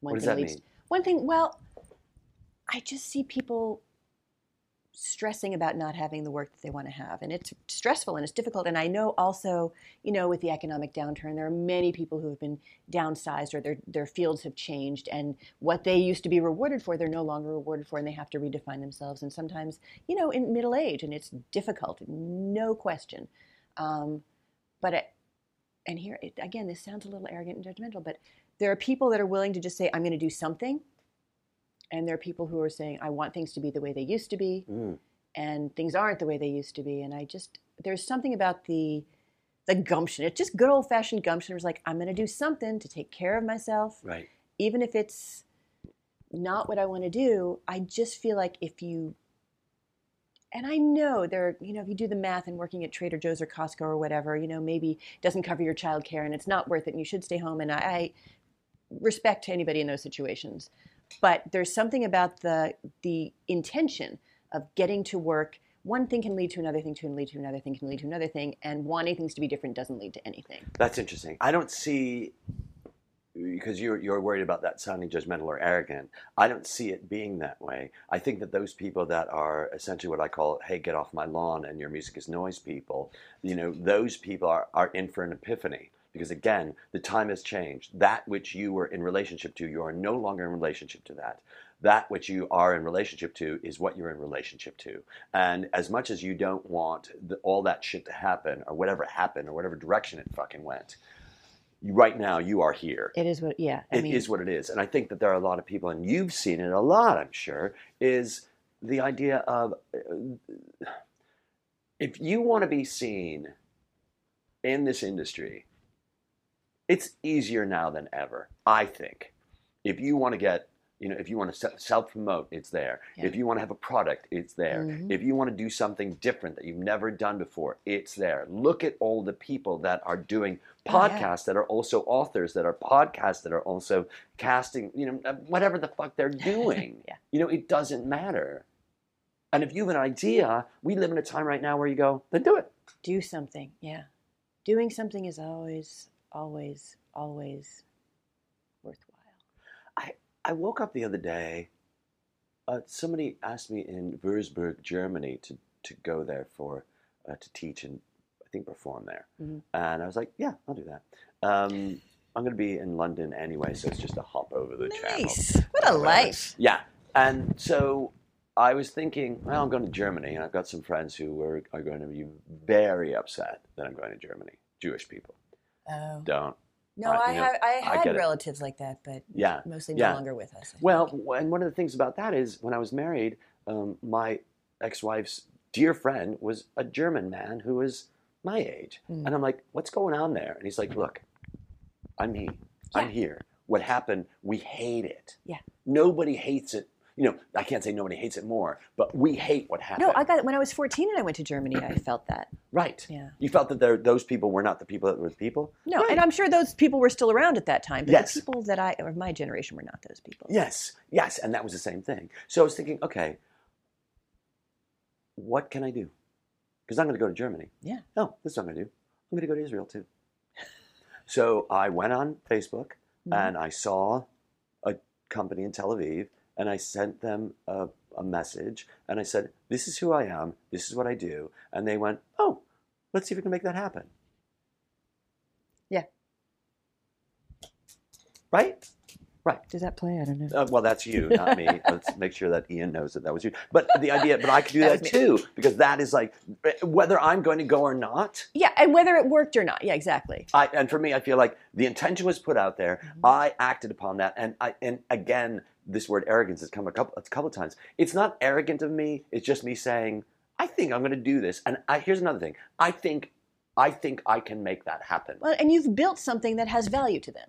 B: one
C: What
B: thing leads,
C: mean?
B: One thing, well, I just see people stressing about not having the work that they want to have and it's stressful and it's difficult and i know also you know with the economic downturn there are many people who have been downsized or their, their fields have changed and what they used to be rewarded for they're no longer rewarded for and they have to redefine themselves and sometimes you know in middle age and it's difficult no question. Um, but it, and here it, again this sounds a little arrogant and judgmental but there are people that are willing to just say i'm going to do something and there are people who are saying i want things to be the way they used to be
C: Mm.
B: and things aren't the way they used to be. And i just there's something about the the gumption it's just good old fashioned gumption. It's like i'm going to do something to take care of myself.
C: Right.
B: even if it's not what i want to do i just feel like if you and i know there you know if you do the math and working at trader joe's or costco or whatever you know maybe it doesn't cover your child care and it's not worth it and you should stay home. And i, I respect to anybody in those situations but there's something about the the intention of getting to work. One thing can lead to another thing, can lead to another thing, can lead to another thing, and wanting things to be different doesn't lead to anything.
C: That's interesting. I don't see because you're you're worried about that sounding judgmental or arrogant. I don't see it being that way. I think that those people that are essentially what I call "Hey, get off my lawn" and your music is noise people, you know, those people are are in for an epiphany because again, the time has changed. That which you were in relationship to, you are no longer in relationship to that. That which you are in relationship to is what you're in relationship to. And as much as you don't want the, all that shit to happen or whatever happened or whatever direction it fucking went, you, right now you are here.
B: It is what, yeah.
C: It is what it is. And I think that there are a lot of people, and you've seen it a lot, I'm sure, is the idea of uh, if you want to be seen in this industry, it's easier now than ever, I think. If you want to get you know, if you want to self promote, it's there. Yeah. If you want to have a product, it's there. Mm-hmm. If you want to do something different that you've never done before, it's there. Look at all the people that are doing podcasts oh, yeah. that are also authors, that are podcasts that are also casting, you know, uh, whatever the fuck they're doing.
B: yeah.
C: You know, it doesn't matter. And if you have an idea, we live in a time right now where you go, then do it.
B: Do something. Yeah. Doing something is always, always, always worthwhile.
C: I I woke up the other day. Uh, somebody asked me in Würzburg, Germany, to, to go there for uh, to teach and I think perform there. Mm-hmm. And I was like, yeah, I'll do that. Um, I'm going to be in London anyway, so it's just a hop over the
B: nice.
C: channel.
B: What a life!
C: Yeah, and so I was thinking, well, I'm going to Germany, and I've got some friends who are, are going to be very upset that I'm going to Germany. Jewish people.
B: Oh.
C: Don't
B: no, I, have, I had I relatives like that, but
C: yeah,
B: mostly no
C: yeah.
B: longer with us. I
C: well, think. and one of the things about that is when I was married, um, my ex-wife's dear friend was a German man who was my age, mm. and I'm like, "What's going on there?" And he's like, "Look, I'm me. Yeah. I'm here. What happened? We hate it.
B: Yeah.
C: Nobody hates it you know, I can't say nobody hates it more, but we hate what happened.
B: No, I got it when I was 14 and I went to Germany. I felt that.
C: Right.
B: Yeah.
C: You felt that there, those people were not the people that were the people.
B: No,
C: right.
B: and I'm sure those people were still around at that time. But
C: yes.
B: the people that I or my generation were not those people.
C: Yes, yes, and that was the same thing. So I was thinking, okay, what can I do? Because I'm going to go to Germany.
B: Yeah.
C: No, this is what I'm going to do. I'm going to go to Israel too. so I went on Facebook mm-hmm. and I saw a company in Tel Aviv and I sent them a, a message and I said, This is who I am, this is what I do. And they went, Oh, let's see if we can make that happen.
B: Yeah.
C: Right? Right.
B: Does that play? I don't know.
C: Uh, well, that's you, not me. Let's make sure that Ian knows that that was you. But the idea, but I could do that, that too because that is like whether I'm going to go or not.
B: Yeah, and whether it worked or not. Yeah, exactly.
C: I, and for me, I feel like the intention was put out there. Mm-hmm. I acted upon that, and I and again, this word arrogance has come a couple a couple of times. It's not arrogant of me. It's just me saying, I think I'm going to do this. And I, here's another thing. I think I think I can make that happen.
B: Well, and you've built something that has value to them.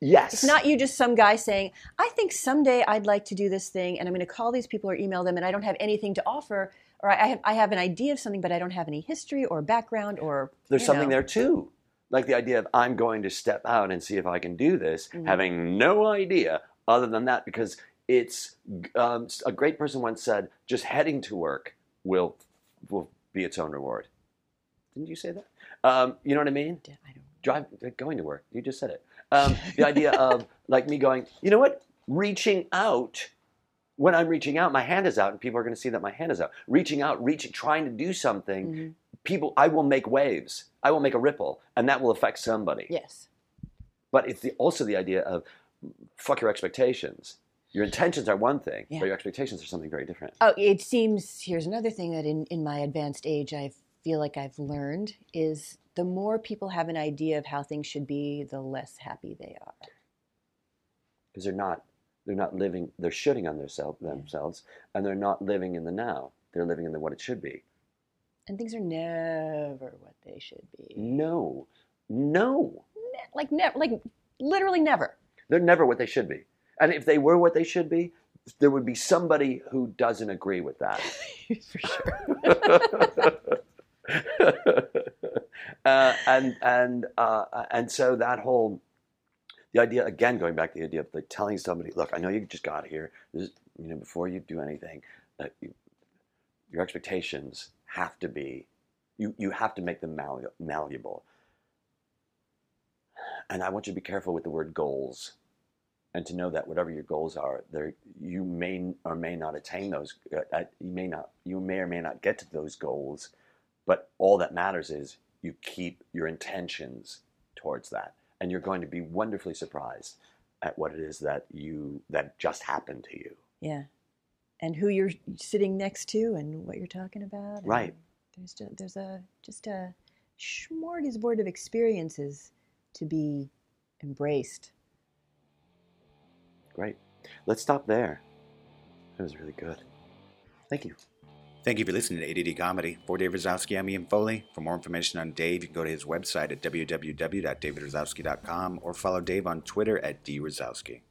C: Yes.
B: It's not you just some guy saying, I think someday I'd like to do this thing and I'm going to call these people or email them and I don't have anything to offer or I have, I have an idea of something but I don't have any history or background or
C: There's something
B: know.
C: there too. Like the idea of I'm going to step out and see if I can do this, mm-hmm. having no idea other than that because it's um, a great person once said just heading to work will will be its own reward. Didn't you say that? Um, you know what i mean?
B: Yeah, I don't.
C: drive going to work. You just said it. Um, the idea of like me going you know what? Reaching out when i'm reaching out my hand is out and people are going to see that my hand is out. Reaching out reaching trying to do something mm-hmm. people i will make waves. I will make a ripple and that will affect somebody.
B: Yes.
C: But it's the, also the idea of fuck your expectations. Your intentions are one thing, yeah. but your expectations are something very different.
B: Oh, it seems here's another thing that in, in my advanced age I feel like I've learned is the more people have an idea of how things should be, the less happy they are.
C: Because they're not they're not living they're shooting on themselves themselves and they're not living in the now. They're living in the what it should be.
B: And things are never what they should be.
C: No. No.
B: Ne- like never like literally never.
C: They're never what they should be. And if they were what they should be, there would be somebody who doesn't agree with that.
B: For
C: sure. uh, and and uh, and so that whole the idea again, going back to the idea of like telling somebody, look, I know you just got here. This, you know, before you do anything, uh, you, your expectations have to be, you you have to make them malleable. And I want you to be careful with the word goals, and to know that whatever your goals are, there you may or may not attain those. Uh, you may not, you may or may not get to those goals, but all that matters is you keep your intentions towards that and you're going to be wonderfully surprised at what it is that you that just happened to you
B: Yeah. And who you're sitting next to and what you're talking about.
C: Right.
B: There's just, there's a just a smorgasbord of experiences to be embraced.
C: great let's stop there it was really good thank you
A: Thank you for listening to ADD Comedy. For Dave Razowsky, I'm Ian Foley. For more information on Dave, you can go to his website at www.davidrozowski.com or follow Dave on Twitter at drozowski.